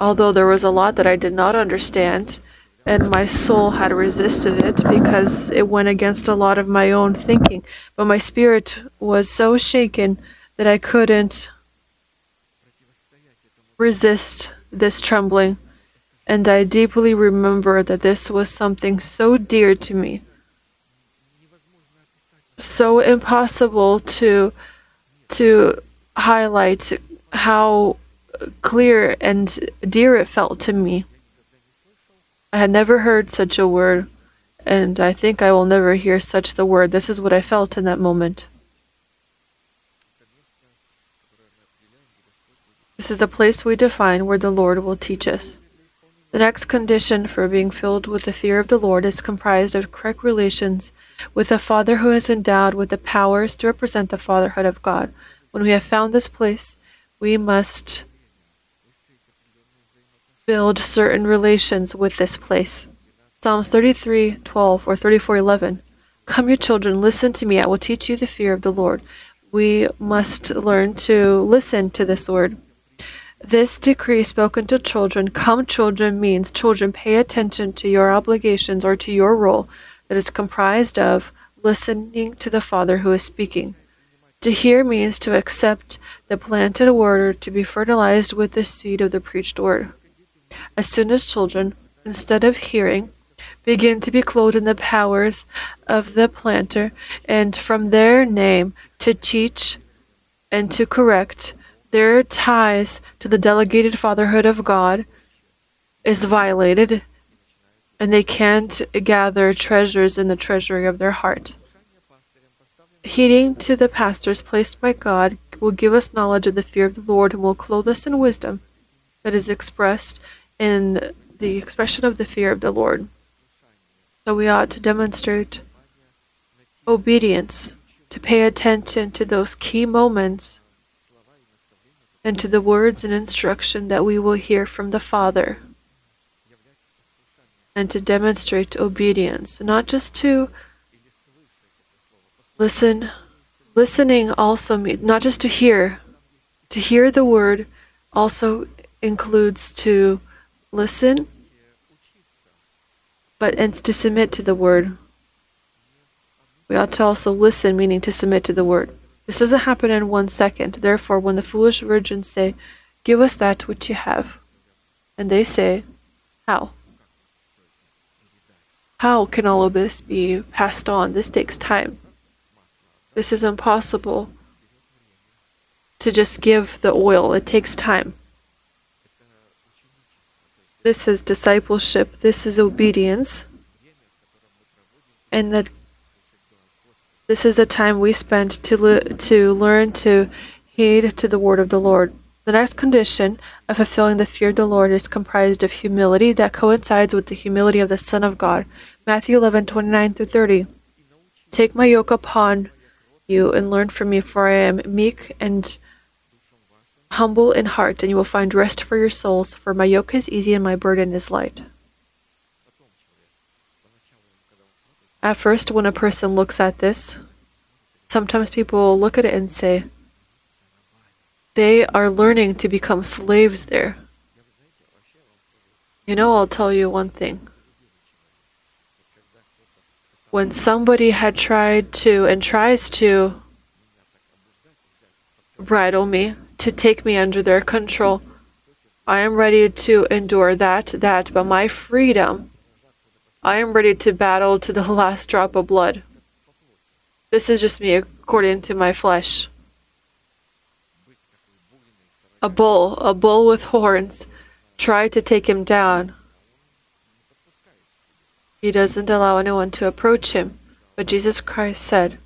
Speaker 1: although there was a lot that I did not understand, and my soul had resisted it because it went against a lot of my own thinking. But my spirit was so shaken that I couldn't resist this trembling. And I deeply remember that this was something so dear to me, so impossible to to highlight how clear and dear it felt to me. I had never heard such a word, and I think I will never hear such the word. This is what I felt in that moment. This is the place we define where the Lord will teach us. The next condition for being filled with the fear of the Lord is comprised of correct relations with a Father who is endowed with the powers to represent the fatherhood of God. When we have found this place, we must build certain relations with this place. Psalms 33:12 or 34:11. Come, you children, listen to me. I will teach you the fear of the Lord. We must learn to listen to this word. This decree spoken to children, come children, means children pay attention to your obligations or to your role that is comprised of listening to the Father who is speaking. To hear means to accept the planted word or to be fertilized with the seed of the preached word. As soon as children, instead of hearing, begin to be clothed in the powers of the planter, and from their name to teach and to correct, their ties to the delegated fatherhood of God is violated, and they can't gather treasures in the treasury of their heart. Heeding to the pastors placed by God will give us knowledge of the fear of the Lord and will clothe us in wisdom that is expressed in the expression of the fear of the Lord. So we ought to demonstrate obedience, to pay attention to those key moments and to the words and instruction that we will hear from the Father, and to demonstrate obedience, not just to listen. Listening also means not just to hear. To hear the word also includes to listen, but and to submit to the word. We ought to also listen, meaning to submit to the word. This doesn't happen in one second. Therefore, when the foolish virgins say, Give us that which you have, and they say, How? How can all of this be passed on? This takes time. This is impossible to just give the oil, it takes time. This is discipleship, this is obedience, and that this is the time we spend to, le- to learn to heed to the word of the Lord. The next condition of fulfilling the fear of the Lord is comprised of humility that coincides with the humility of the Son of God. Matthew 11, 29 through 30. Take my yoke upon you and learn from me, for I am meek and humble in heart, and you will find rest for your souls, for my yoke is easy and my burden is light. At first, when a person looks at this, sometimes people look at it and say, they are learning to become slaves there. You know, I'll tell you one thing. When somebody had tried to and tries to bridle me, to take me under their control, I am ready to endure that, that, but my freedom I am ready to battle to the last drop of blood. This is just me according to my flesh. A bull, a bull with horns, tried to take him down. He doesn't allow anyone to approach him, but Jesus Christ said,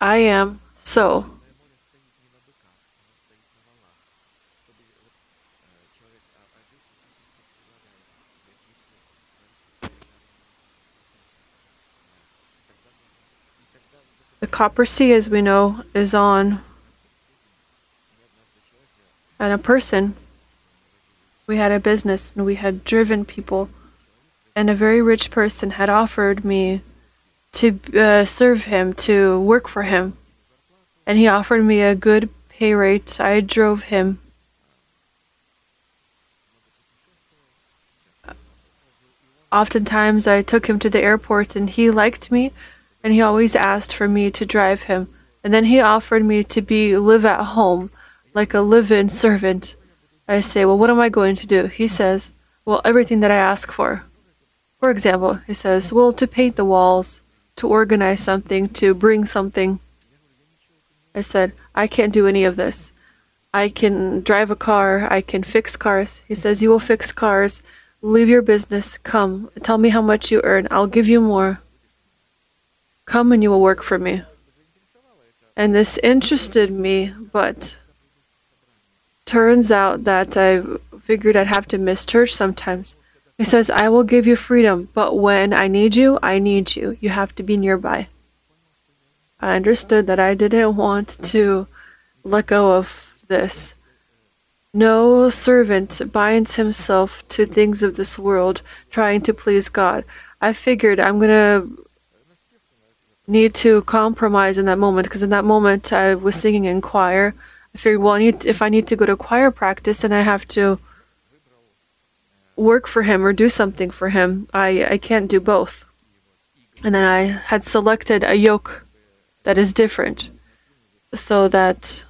Speaker 1: I am so. Copper Sea, as we know, is on. And a person, we had a business and we had driven people, and a very rich person had offered me to uh, serve him, to work for him. And he offered me a good pay rate. I drove him. Oftentimes, I took him to the airport and he liked me and he always asked for me to drive him. And then he offered me to be live at home, like a live-in servant. I say, well, what am I going to do? He says, well, everything that I ask for. For example, he says, well, to paint the walls, to organize something, to bring something. I said, I can't do any of this. I can drive a car, I can fix cars. He says, You will fix cars. Leave your business. Come. Tell me how much you earn. I'll give you more. Come and you will work for me. And this interested me, but turns out that I figured I'd have to miss church sometimes. He says, I will give you freedom, but when I need you, I need you. You have to be nearby. I understood that I didn't want to let go of this. No servant binds himself to things of this world, trying to please God. I figured I'm going to need to compromise in that moment because in that moment I was singing in choir. I figured, well, I need, if I need to go to choir practice and I have to work for him or do something for him, I, I can't do both. And then I had selected a yoke that is different so that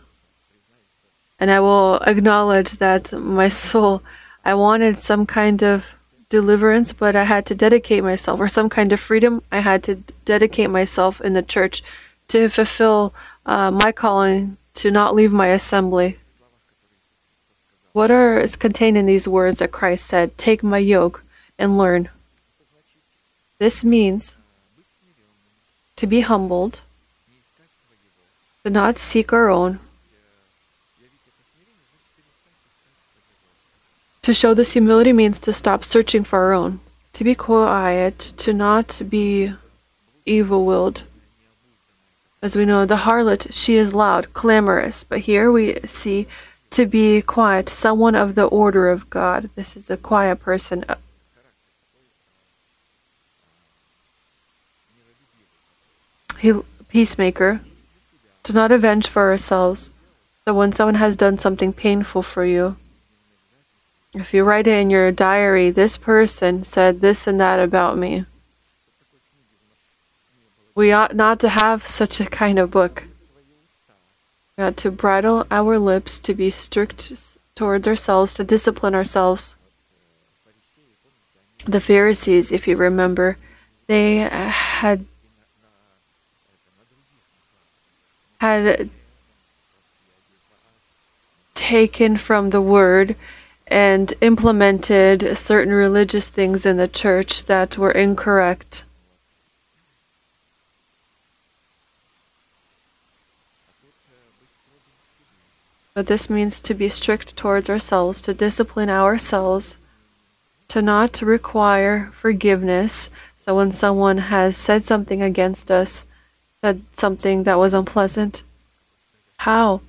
Speaker 1: and I will acknowledge that my soul, I wanted some kind of deliverance, but I had to dedicate myself, or some kind of freedom. I had to dedicate myself in the church to fulfill uh, my calling to not leave my assembly. What are is contained in these words that Christ said, Take my yoke and learn? This means to be humbled, to not seek our own, To show this humility means to stop searching for our own, to be quiet, to not be evil willed. As we know, the harlot, she is loud, clamorous, but here we see to be quiet, someone of the order of God. This is a quiet person. He, peacemaker, to not avenge for ourselves. So when someone has done something painful for you, if you write it in your diary, this person said this and that about me. We ought not to have such a kind of book. We ought to bridle our lips, to be strict towards ourselves, to discipline ourselves. The Pharisees, if you remember, they uh, had had taken from the word and implemented certain religious things in the church that were incorrect. But this means to be strict towards ourselves, to discipline ourselves, to not require forgiveness. So when someone has said something against us, said something that was unpleasant, how?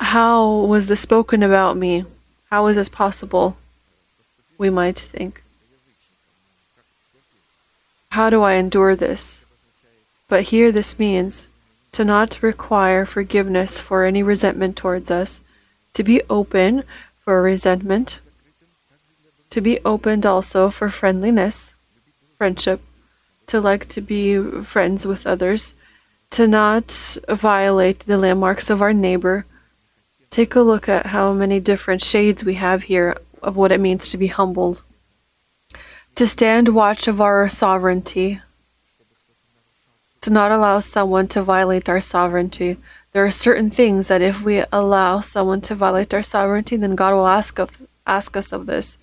Speaker 1: How was this spoken about me? How is this possible? We might think. How do I endure this? But here this means to not require forgiveness for any resentment towards us, to be open for resentment, to be opened also for friendliness, friendship, to like to be friends with others, to not violate the landmarks of our neighbor, Take a look at how many different shades we have here of what it means to be humbled. To stand watch of our sovereignty. To not allow someone to violate our sovereignty. There are certain things that if we allow someone to violate our sovereignty, then God will ask of ask us of this.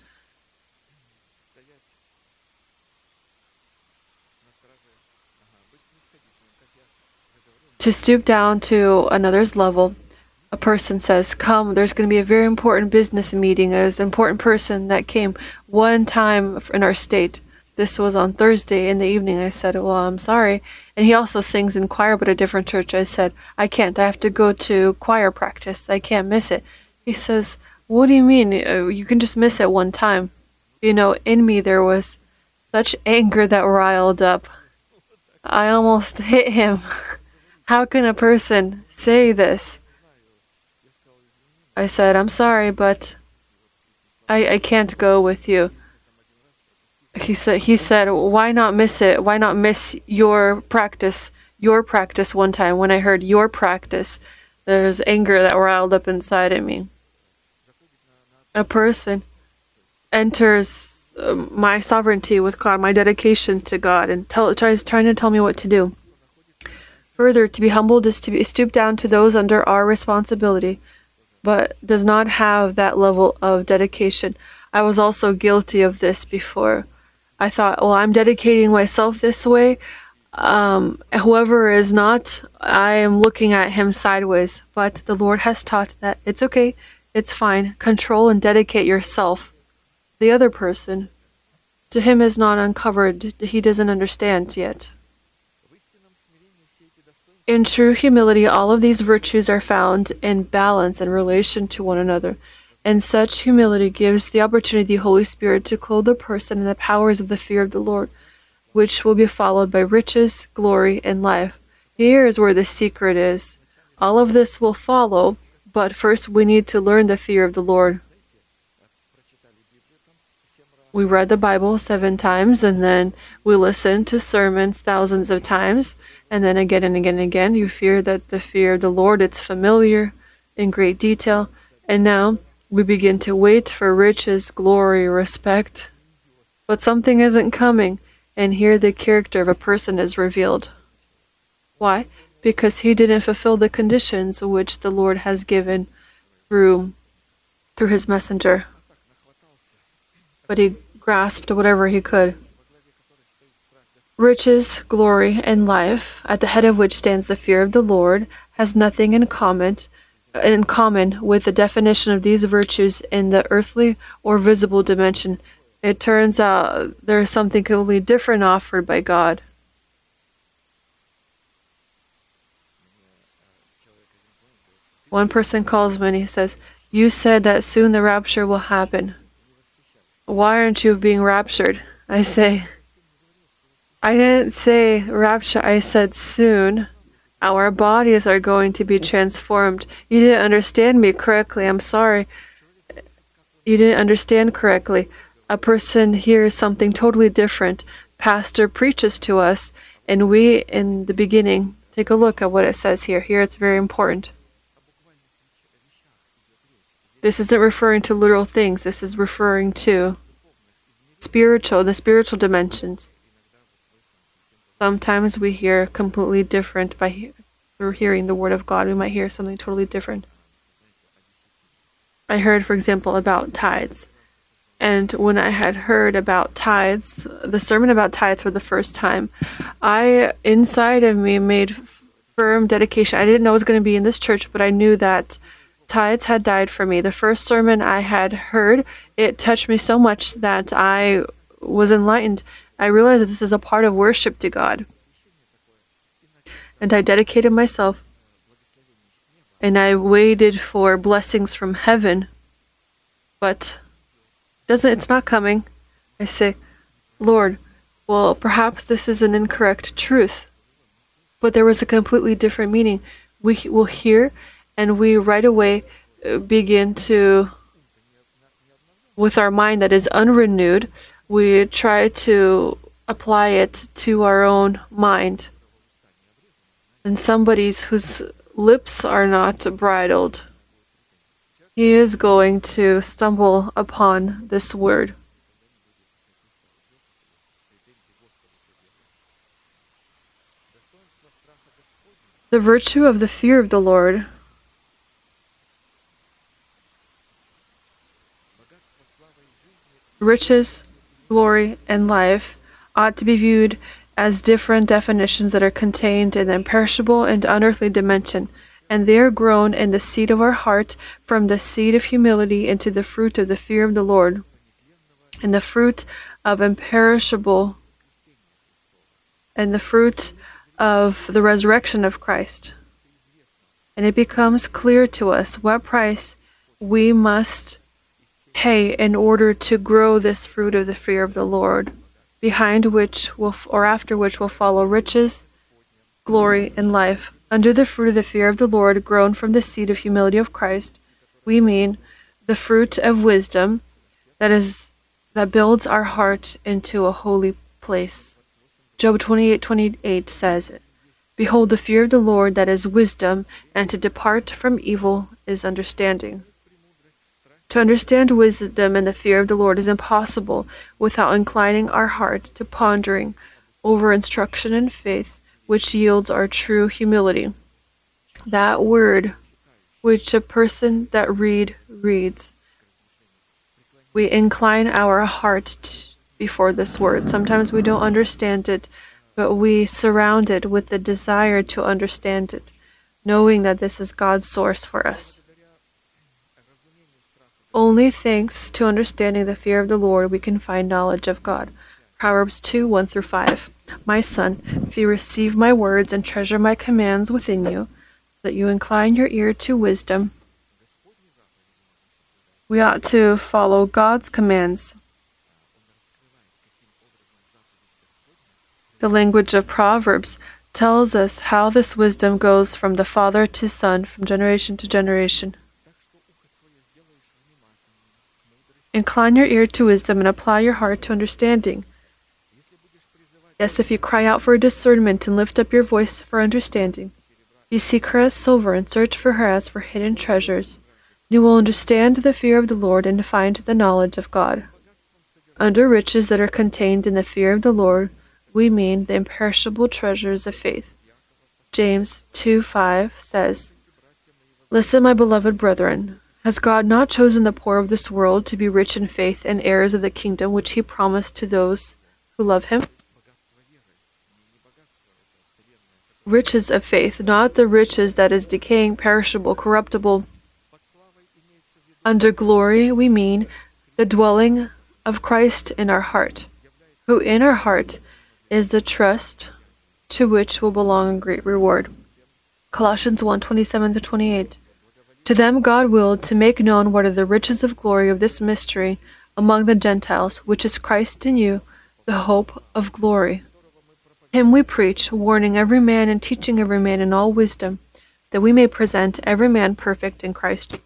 Speaker 1: To stoop down to another's level a person says, Come, there's going to be a very important business meeting. There's an important person that came one time in our state. This was on Thursday in the evening. I said, Well, I'm sorry. And he also sings in choir, but a different church. I said, I can't. I have to go to choir practice. I can't miss it. He says, What do you mean? Uh, you can just miss it one time. You know, in me there was such anger that riled up. I almost hit him. How can a person say this? I said, I'm sorry, but I, I can't go with you. He said, he said, why not miss it? Why not miss your practice, your practice one time? When I heard your practice, there's anger that riled up inside of me. A person enters uh, my sovereignty with God, my dedication to God, and tell, tries trying to tell me what to do. Further, to be humbled is to be stoop down to those under our responsibility but does not have that level of dedication. I was also guilty of this before. I thought, well, I'm dedicating myself this way. um, whoever is not, I am looking at him sideways. But the Lord has taught that it's okay, it's fine. Control and dedicate yourself. The other person, to him is not uncovered, he doesn't understand yet. In true humility, all of these virtues are found in balance and relation to one another. And such humility gives the opportunity the Holy Spirit to clothe the person in the powers of the fear of the Lord, which will be followed by riches, glory, and life. Here is where the secret is. All of this will follow, but first we need to learn the fear of the Lord. We read the Bible seven times and then we listen to sermons thousands of times and then again and again and again you fear that the fear of the Lord it's familiar in great detail and now we begin to wait for riches, glory, respect. But something isn't coming, and here the character of a person is revealed. Why? Because he didn't fulfill the conditions which the Lord has given through through his messenger. But he grasped whatever he could. Riches, glory, and life, at the head of which stands the fear of the Lord, has nothing in common in common with the definition of these virtues in the earthly or visible dimension. It turns out there is something completely different offered by God. One person calls me and he says, You said that soon the rapture will happen. Why aren't you being raptured? I say, I didn't say rapture, I said soon our bodies are going to be transformed. You didn't understand me correctly. I'm sorry. You didn't understand correctly. A person hears something totally different. Pastor preaches to us, and we, in the beginning, take a look at what it says here. Here it's very important. This isn't referring to literal things, this is referring to spiritual, the spiritual dimensions. Sometimes we hear completely different by through hearing the word of God. We might hear something totally different. I heard, for example, about tithes. And when I had heard about tithes, the sermon about tithes for the first time, I, inside of me, made firm dedication. I didn't know it was going to be in this church, but I knew that tithes had died for me. The first sermon I had heard, it touched me so much that I was enlightened I realized that this is a part of worship to God. And I dedicated myself and I waited for blessings from heaven. But doesn't it's not coming. I say, Lord, well, perhaps this is an incorrect truth. But there was a completely different meaning. We will hear and we right away uh, begin to with our mind that is unrenewed we try to apply it to our own mind. And somebody's whose lips are not bridled, he is going to stumble upon this word. The virtue of the fear of the Lord riches, glory, and life ought to be viewed as different definitions that are contained in the imperishable and unearthly dimension, and they are grown in the seed of our heart from the seed of humility into the fruit of the fear of the Lord, and the fruit of imperishable and the fruit of the resurrection of Christ. And it becomes clear to us what price we must pay in order to grow this fruit of the fear of the Lord, behind which will or after which will follow riches, glory, and life. Under the fruit of the fear of the Lord, grown from the seed of humility of Christ, we mean the fruit of wisdom that is that builds our heart into a holy place. Job 28:28 says, "Behold the fear of the Lord that is wisdom, and to depart from evil is understanding." To understand wisdom and the fear of the Lord is impossible without inclining our heart to pondering over instruction and faith, which yields our true humility. That word which a person that read reads. We incline our heart before this word. Sometimes we don't understand it, but we surround it with the desire to understand it, knowing that this is God's source for us. Only thanks to understanding the fear of the Lord we can find knowledge of God. Proverbs 2 1 through 5. My son, if you receive my words and treasure my commands within you, so that you incline your ear to wisdom, we ought to follow God's commands. The language of Proverbs tells us how this wisdom goes from the father to son, from generation to generation. Incline your ear to wisdom and apply your heart to understanding. Yes, if you cry out for discernment and lift up your voice for understanding, you seek her as silver and search for her as for hidden treasures, you will understand the fear of the Lord and find the knowledge of God. Under riches that are contained in the fear of the Lord, we mean the imperishable treasures of faith. James 2 5 says, Listen, my beloved brethren, has God not chosen the poor of this world to be rich in faith and heirs of the kingdom which he promised to those who love him? Riches of faith, not the riches that is decaying, perishable, corruptible. Under glory, we mean the dwelling of Christ in our heart, who in our heart is the trust to which will belong a great reward. Colossians 1 27 28. To them God willed to make known what are the riches of glory of this mystery among the Gentiles, which is Christ in you, the hope of glory. Him we preach, warning every man and teaching every man in all wisdom, that we may present every man perfect in Christ.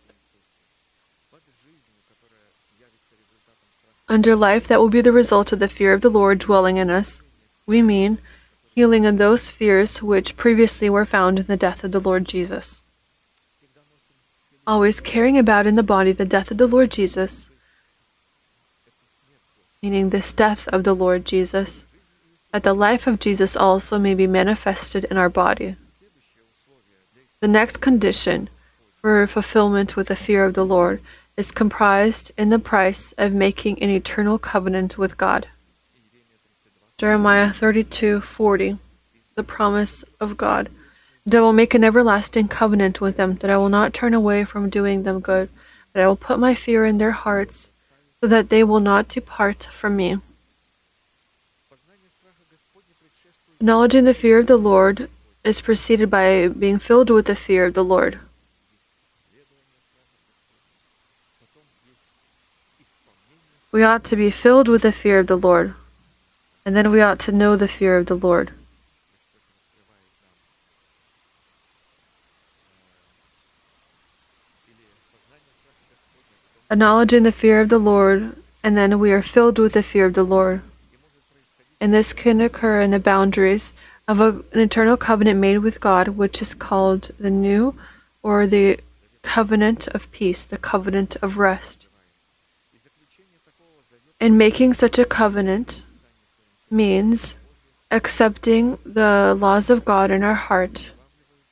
Speaker 1: Under life that will be the result of the fear of the Lord dwelling in us, we mean healing of those fears which previously were found in the death of the Lord Jesus. Always carrying about in the body the death of the Lord Jesus, meaning this death of the Lord Jesus, that the life of Jesus also may be manifested in our body. The next condition for fulfillment with the fear of the Lord is comprised in the price of making an eternal covenant with God. Jeremiah 32:40 The promise of God that I will make an everlasting covenant with them that I will not turn away from doing them good that I will put my fear in their hearts so that they will not depart from me Acknowledging the fear of the Lord is preceded by being filled with the fear of the Lord. We ought to be filled with the fear of the Lord, and then we ought to know the fear of the Lord. Acknowledging the fear of the Lord, and then we are filled with the fear of the Lord. And this can occur in the boundaries of a, an eternal covenant made with God, which is called the new or the covenant of peace, the covenant of rest. And making such a covenant means accepting the laws of God in our heart,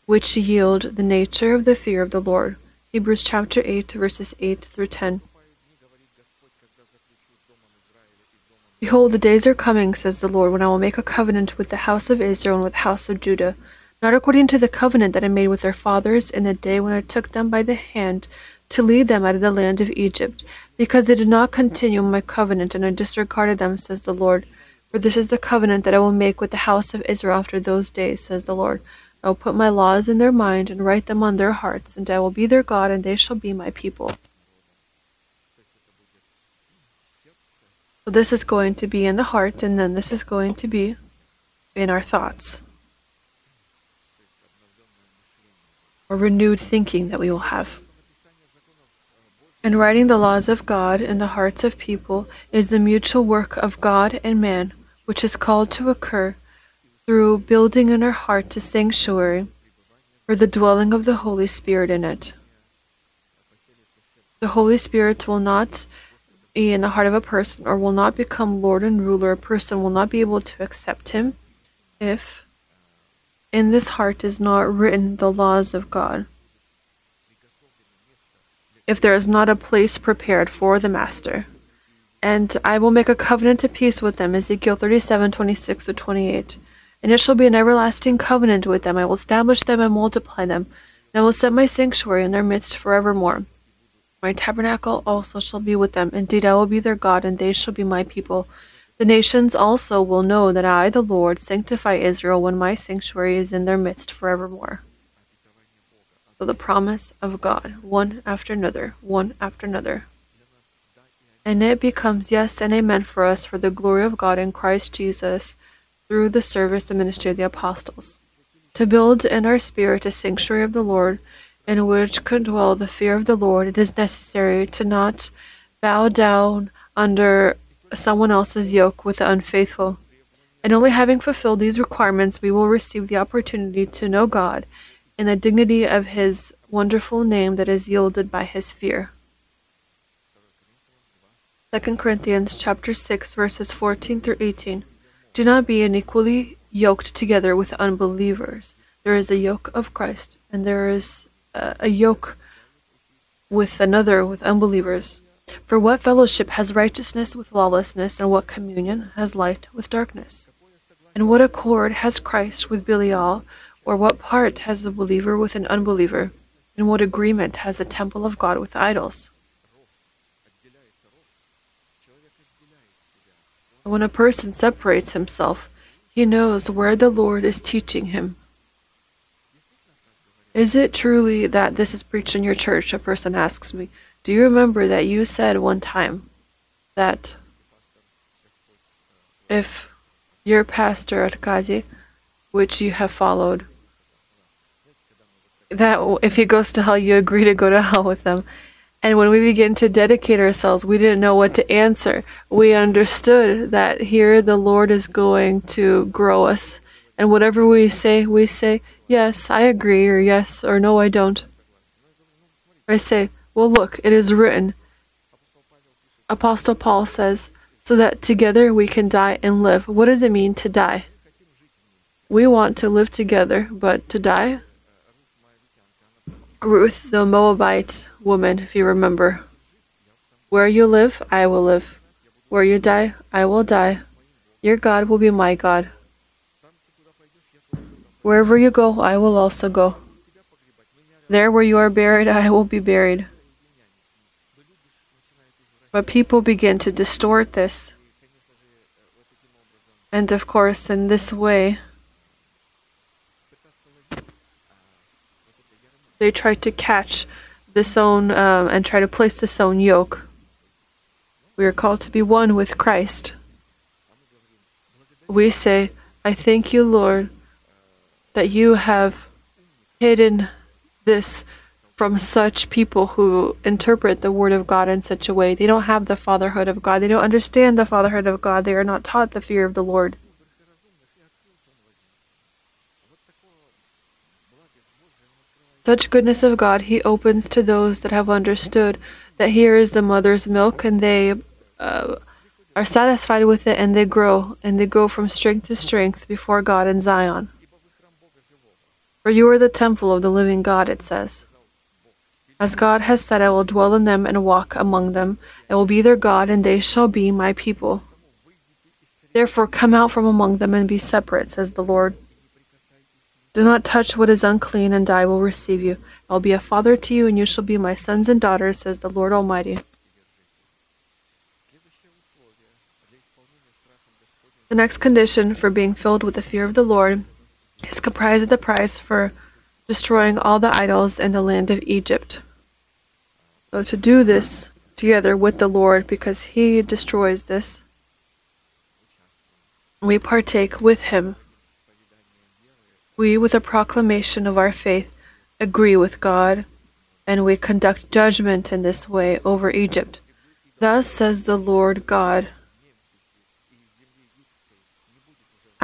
Speaker 1: which yield the nature of the fear of the Lord. Hebrews chapter 8, verses 8 through 10. Behold, the days are coming, says the Lord, when I will make a covenant with the house of Israel and with the house of Judah, not according to the covenant that I made with their fathers in the day when I took them by the hand to lead them out of the land of Egypt, because they did not continue my covenant, and I disregarded them, says the Lord. For this is the covenant that I will make with the house of Israel after those days, says the Lord. I will put my laws in their mind and write them on their hearts, and I will be their God, and they shall be my people. So this is going to be in the heart, and then this is going to be in our thoughts. Or renewed thinking that we will have. And writing the laws of God in the hearts of people is the mutual work of God and man, which is called to occur through building in our heart a sanctuary for the dwelling of the Holy Spirit in it. The Holy Spirit will not be in the heart of a person or will not become Lord and ruler. A person will not be able to accept him if in this heart is not written the laws of God if there is not a place prepared for the master. And I will make a covenant of peace with them, Ezekiel 37, 26 to 28. And it shall be an everlasting covenant with them. I will establish them and multiply them. And I will set my sanctuary in their midst forevermore. My tabernacle also shall be with them. Indeed, I will be their God, and they shall be my people. The nations also will know that I, the Lord, sanctify Israel when my sanctuary is in their midst forevermore. So the promise of God, one after another, one after another. And it becomes yes and amen for us for the glory of God in Christ Jesus through the service and ministry of the apostles. To build in our spirit a sanctuary of the Lord in which could dwell the fear of the Lord, it is necessary to not bow down under someone else's yoke with the unfaithful. And only having fulfilled these requirements, we will receive the opportunity to know God in the dignity of His wonderful name that is yielded by His fear. 2 Corinthians chapter 6 verses 14 through 18. Do not be unequally yoked together with unbelievers. There is a yoke of Christ, and there is uh, a yoke with another with unbelievers. For what fellowship has righteousness with lawlessness, and what communion has light with darkness? And what accord has Christ with Belial, or what part has the believer with an unbeliever? And what agreement has the temple of God with idols? When a person separates himself, he knows where the Lord is teaching him. Is it truly that this is preached in your church? A person asks me. Do you remember that you said one time that if your pastor at Kazi, which you have followed, that if he goes to hell, you agree to go to hell with them. And when we begin to dedicate ourselves, we didn't know what to answer. We understood that here the Lord is going to grow us. And whatever we say, we say, yes, I agree, or yes, or no, I don't. I say, well, look, it is written. Apostle Paul says, so that together we can die and live. What does it mean to die? We want to live together, but to die? Ruth, the Moabite woman, if you remember. Where you live, I will live. Where you die, I will die. Your God will be my God. Wherever you go, I will also go. There where you are buried, I will be buried. But people begin to distort this. And of course, in this way, they try to catch this own um, and try to place this own yoke. We are called to be one with Christ. We say, I thank you, Lord, that you have hidden this from such people who interpret the Word of God in such a way. They don't have the fatherhood of God. They don't understand the fatherhood of God. They are not taught the fear of the Lord. Such goodness of God He opens to those that have understood that here is the mother's milk, and they uh, are satisfied with it, and they grow, and they go from strength to strength before God in Zion. For you are the temple of the living God, it says. As God has said, I will dwell in them and walk among them. I will be their God, and they shall be my people. Therefore, come out from among them and be separate, says the Lord. Do not touch what is unclean, and I will receive you. I will be a father to you, and you shall be my sons and daughters, says the Lord Almighty. The next condition for being filled with the fear of the Lord is comprised of the price for destroying all the idols in the land of Egypt. So to do this together with the Lord, because He destroys this, we partake with Him. We, with a proclamation of our faith, agree with God, and we conduct judgment in this way over Egypt. Thus says the Lord God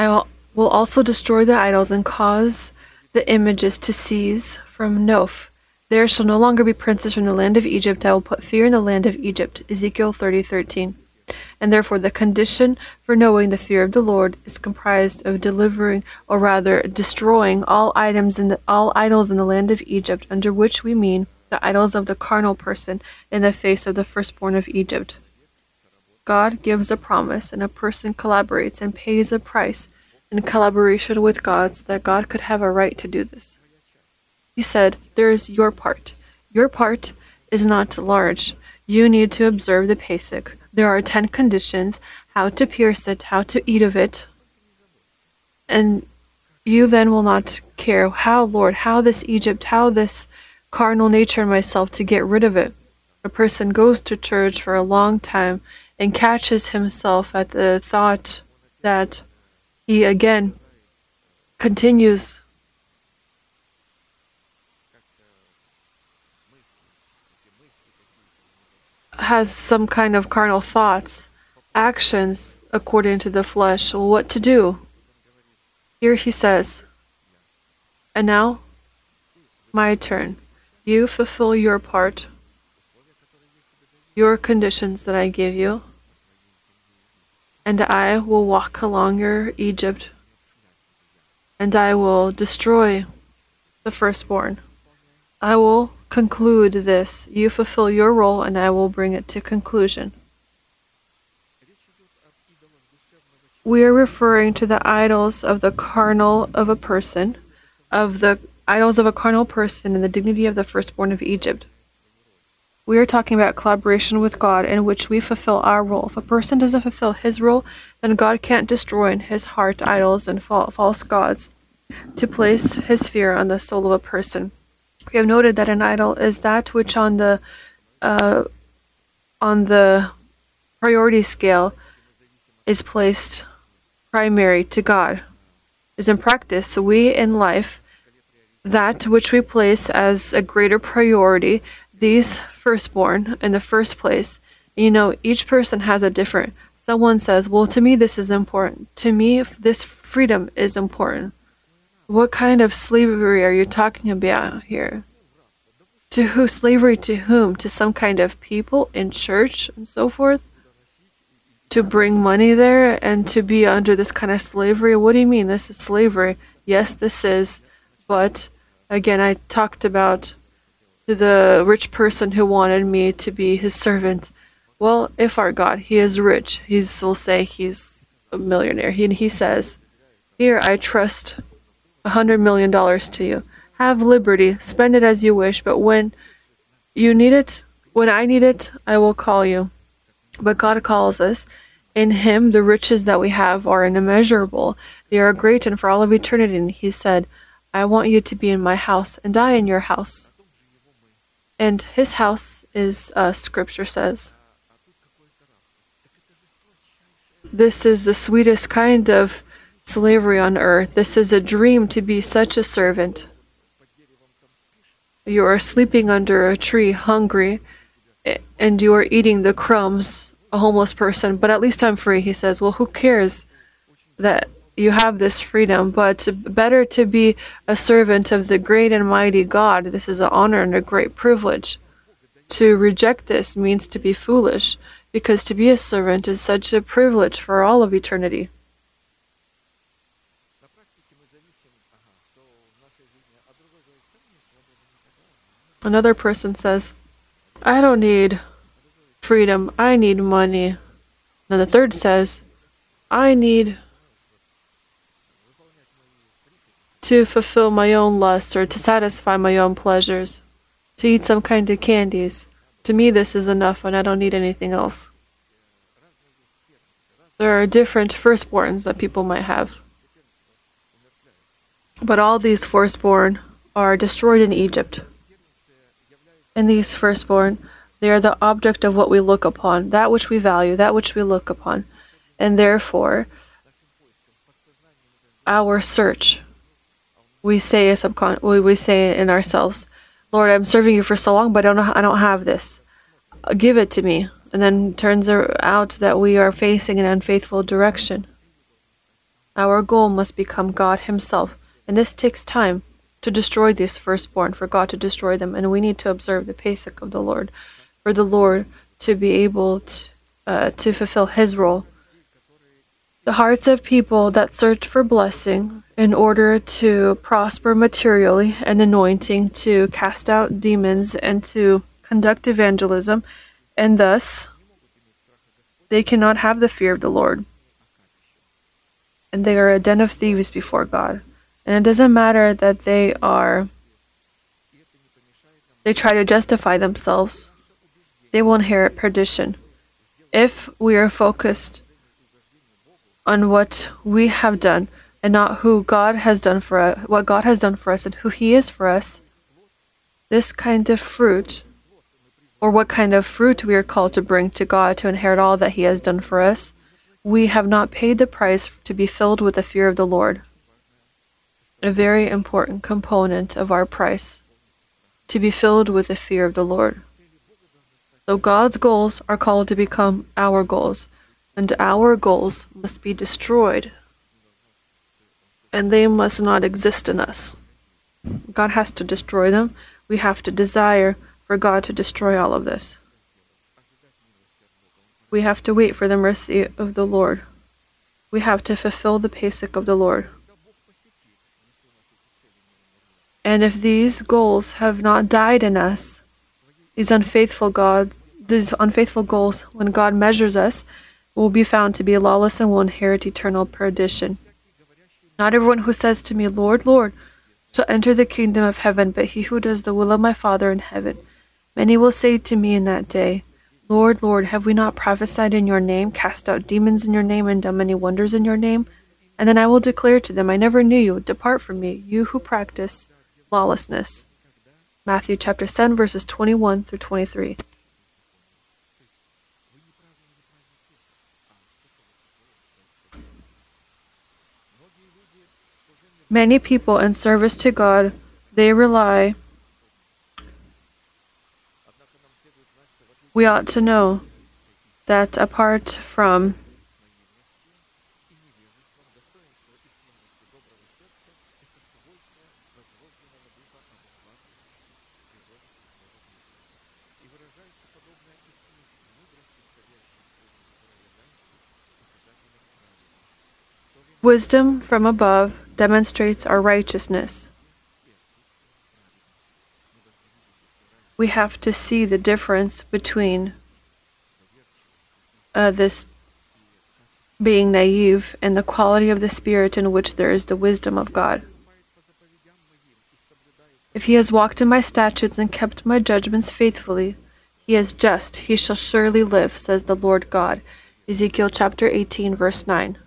Speaker 1: I will also destroy the idols and cause the images to cease from Noph. There shall no longer be princes from the land of Egypt. I will put fear in the land of Egypt. Ezekiel 30:13. And therefore the condition for knowing the fear of the Lord is comprised of delivering or rather destroying all items in the, all idols in the land of Egypt, under which we mean the idols of the carnal person in the face of the firstborn of Egypt. God gives a promise and a person collaborates and pays a price in collaboration with God so that God could have a right to do this. He said, There is your part. Your part is not large. You need to observe the Pesach. There are ten conditions how to pierce it, how to eat of it. And you then will not care how, Lord, how this Egypt, how this carnal nature in myself to get rid of it. A person goes to church for a long time and catches himself at the thought that he again continues has some kind of carnal thoughts, actions according to the flesh, what to do. Here he says, And now, my turn. You fulfill your part, your conditions that I give you, and I will walk along your Egypt, and I will destroy the firstborn. I will conclude this. You fulfill your role, and I will bring it to conclusion. We are referring to the idols of the carnal of a person, of the idols of a carnal person, and the dignity of the firstborn of Egypt. We are talking about collaboration with God in which we fulfill our role. If a person doesn't fulfill his role, then God can't destroy in his heart idols and false gods to place his fear on the soul of a person. We have noted that an idol is that which on the uh, on the priority scale is placed primary to God. Is in practice, we in life, that which we place as a greater priority, these firstborn in the first place, you know, each person has a different. Someone says, Well, to me, this is important. To me, this freedom is important. What kind of slavery are you talking about here? To who? Slavery to whom? To some kind of people in church and so forth? to bring money there and to be under this kind of slavery. What do you mean? This is slavery. Yes, this is. But again, I talked about the rich person who wanted me to be his servant. Well, if our God, he is rich, he's will say he's a millionaire. He he says, "Here, I trust a hundred million dollars to you. Have liberty, spend it as you wish. But when you need it, when I need it, I will call you." But God calls us. In Him, the riches that we have are immeasurable. They are great and for all of eternity. And He said, I want you to be in my house and die in your house. And His house is, uh, Scripture says. This is the sweetest kind of slavery on earth. This is a dream to be such a servant. You are sleeping under a tree, hungry, and you are eating the crumbs, a homeless person, but at least I'm free. He says, Well, who cares that you have this freedom? But better to be a servant of the great and mighty God. This is an honor and a great privilege. To reject this means to be foolish, because to be a servant is such a privilege for all of eternity. Another person says, I don't need freedom, I need money. Then the third says, I need to fulfill my own lusts or to satisfy my own pleasures, to eat some kind of candies. To me, this is enough and I don't need anything else. There are different firstborns that people might have. But all these firstborn are destroyed in Egypt and these firstborn, they are the object of what we look upon, that which we value, that which we look upon. And therefore, our search, we say subcon- we say in ourselves, Lord, I'm serving you for so long, but I don't, I don't have this. Give it to me. And then turns er, out that we are facing an unfaithful direction. Our goal must become God Himself, and this takes time to destroy these firstborn, for God to destroy them, and we need to observe the Pesach of the Lord, for the Lord to be able to, uh, to fulfill His role. The hearts of people that search for blessing in order to prosper materially and anointing to cast out demons and to conduct evangelism, and thus they cannot have the fear of the Lord. and they are a den of thieves before God. And it doesn't matter that they are they try to justify themselves. They will inherit perdition. If we are focused on what we have done and not who God has done for us, what God has done for us and who he is for us, this kind of fruit or what kind of fruit we are called to bring to God to inherit all that he has done for us, we have not paid the price to be filled with the fear of the Lord. A very important component of our price to be filled with the fear of the Lord. So God's goals are called to become our goals, and our goals must be destroyed, and they must not exist in us. God has to destroy them. We have to desire for God to destroy all of this. We have to wait for the mercy of the Lord. We have to fulfill the Pesach of the Lord. And if these goals have not died in us, these unfaithful God, these unfaithful goals, when God measures us, will be found to be lawless and will inherit eternal perdition. Not everyone who says to me, Lord, Lord, shall enter the kingdom of heaven, but he who does the will of my Father in heaven. Many will say to me in that day, Lord, Lord, have we not prophesied in your name, cast out demons in your name, and done many wonders in your name? And then I will declare to them, I never knew you. Depart from me, you who practice lawlessness. Matthew chapter 7 verses 21 through 23. Many people in service to God, they rely we ought to know that apart from Wisdom from above demonstrates our righteousness. We have to see the difference between uh, this being naive and the quality of the Spirit in which there is the wisdom of God. If he has walked in my statutes and kept my judgments faithfully, he is just, he shall surely live, says the Lord God. Ezekiel chapter 18, verse 9.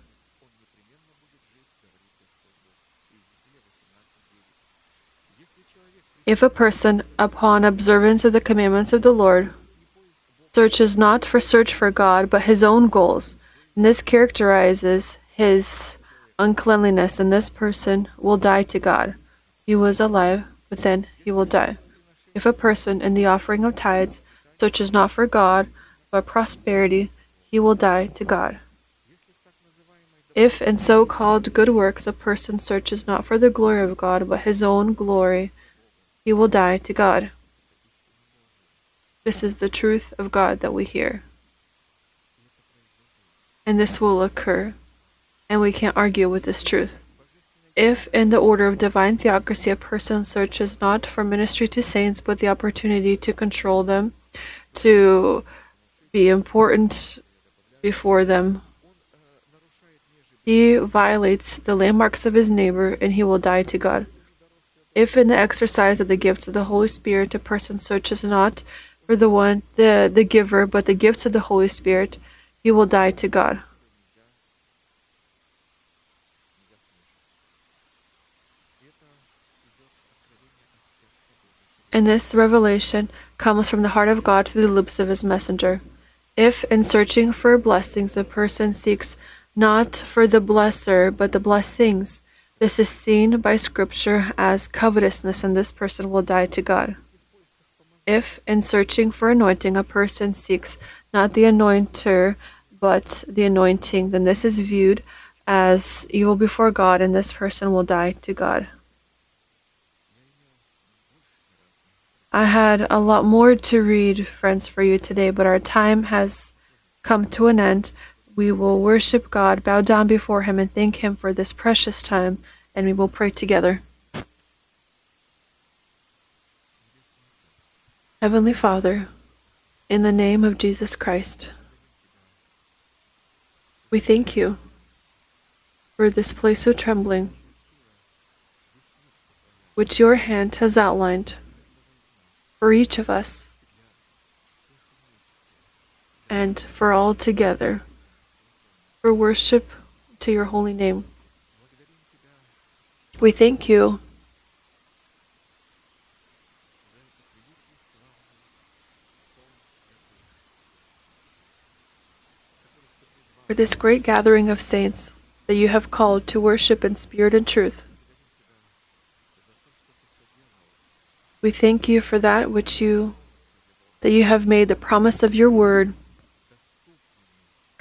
Speaker 1: If a person, upon observance of the commandments of the Lord, searches not for search for God, but his own goals, and this characterizes his uncleanliness, and this person will die to God. He was alive, but then he will die. If a person, in the offering of tithes, searches not for God, but prosperity, he will die to God. If in so called good works a person searches not for the glory of God, but his own glory, he will die to God. This is the truth of God that we hear. And this will occur, and we can't argue with this truth. If, in the order of divine theocracy, a person searches not for ministry to saints, but the opportunity to control them, to be important before them, he violates the landmarks of his neighbor, and he will die to God. If in the exercise of the gifts of the Holy Spirit a person searches not for the one the, the giver, but the gifts of the Holy Spirit, he will die to God. And this revelation comes from the heart of God through the lips of his messenger. If in searching for blessings a person seeks not for the blesser, but the blessings, this is seen by Scripture as covetousness, and this person will die to God. If, in searching for anointing, a person seeks not the anointer, but the anointing, then this is viewed as evil before God, and this person will die to God. I had a lot more to read, friends, for you today, but our time has come to an end. We will worship God, bow down before Him, and thank Him for this precious time and we will pray together. Heavenly Father, in the name of Jesus Christ, we thank you for this place of trembling, which your hand has outlined for each of us and for all together for worship to your holy name. We thank you for this great gathering of saints that you have called to worship in spirit and truth. We thank you for that which you that you have made the promise of your word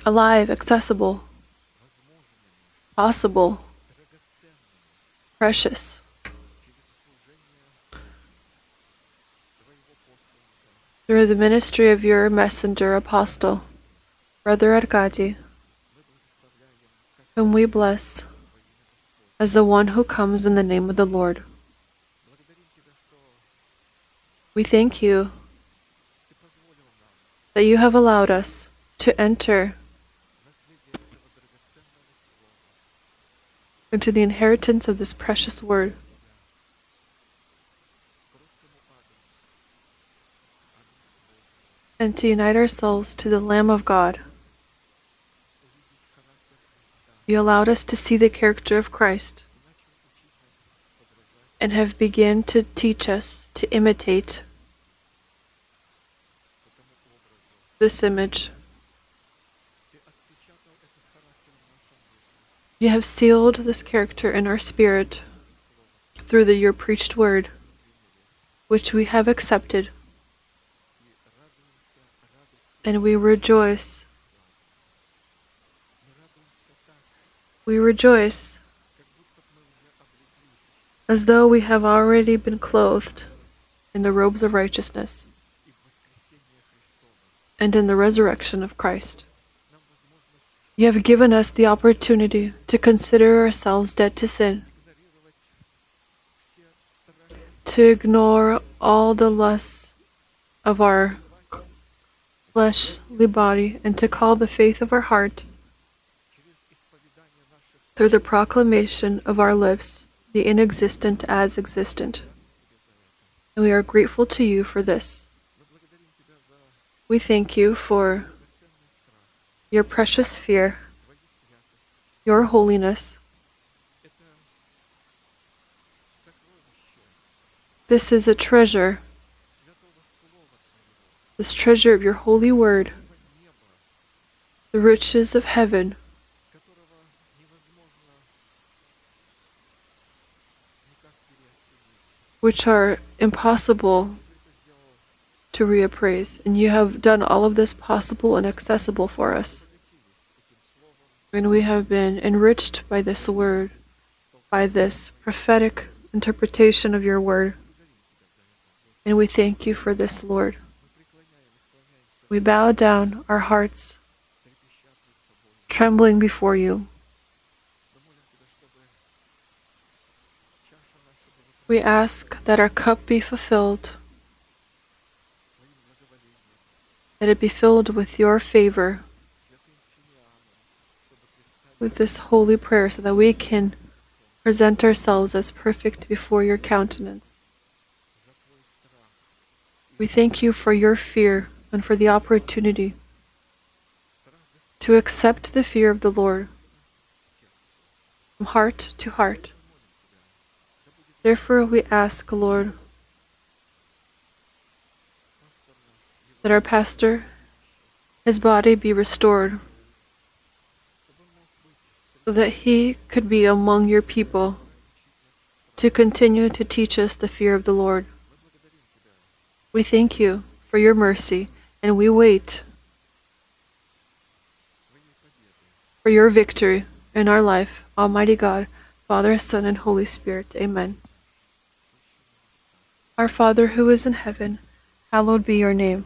Speaker 1: alive, accessible, possible, precious. Through the ministry of your messenger apostle, Brother Arkady, whom we bless as the one who comes in the name of the Lord. We thank you that you have allowed us to enter into the inheritance of this precious word. And to unite ourselves to the Lamb of God. You allowed us to see the character of Christ and have begun to teach us to imitate this image. You have sealed this character in our spirit through the your preached word, which we have accepted. And we rejoice. We rejoice as though we have already been clothed in the robes of righteousness and in the resurrection of Christ. You have given us the opportunity to consider ourselves dead to sin, to ignore all the lusts of our fleshly body, and to call the faith of our heart through the proclamation of our lips the inexistent as existent. And we are grateful to you for this. We thank you for your precious fear, your holiness. This is a treasure, this treasure of your holy word, the riches of heaven. Which are impossible to reappraise, and you have done all of this possible and accessible for us. And we have been enriched by this word, by this prophetic interpretation of your word. And we thank you for this, Lord. We bow down our hearts, trembling before you. We ask that our cup be fulfilled that it be filled with your favor, with this holy prayer, so that we can present ourselves as perfect before your countenance. We thank you for your fear and for the opportunity to accept the fear of the Lord from heart to heart. Therefore, we ask, Lord, that our pastor, his body be restored, so that he could be among your people to continue to teach us the fear of the Lord. We thank you for your mercy, and we wait for your victory in our life, Almighty God, Father, Son, and Holy Spirit. Amen. Our Father who is in heaven, hallowed be your name.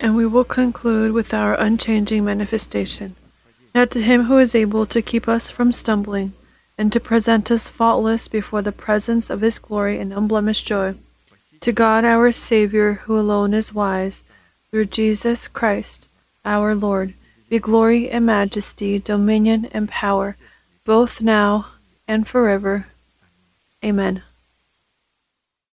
Speaker 1: And we will conclude with our unchanging manifestation. Now to him who is able to keep us from stumbling and to present us faultless before the presence of his glory in unblemished joy. To God our Savior, who alone is wise, through Jesus Christ our Lord, be glory and majesty, dominion and power, both now and forever. Amen.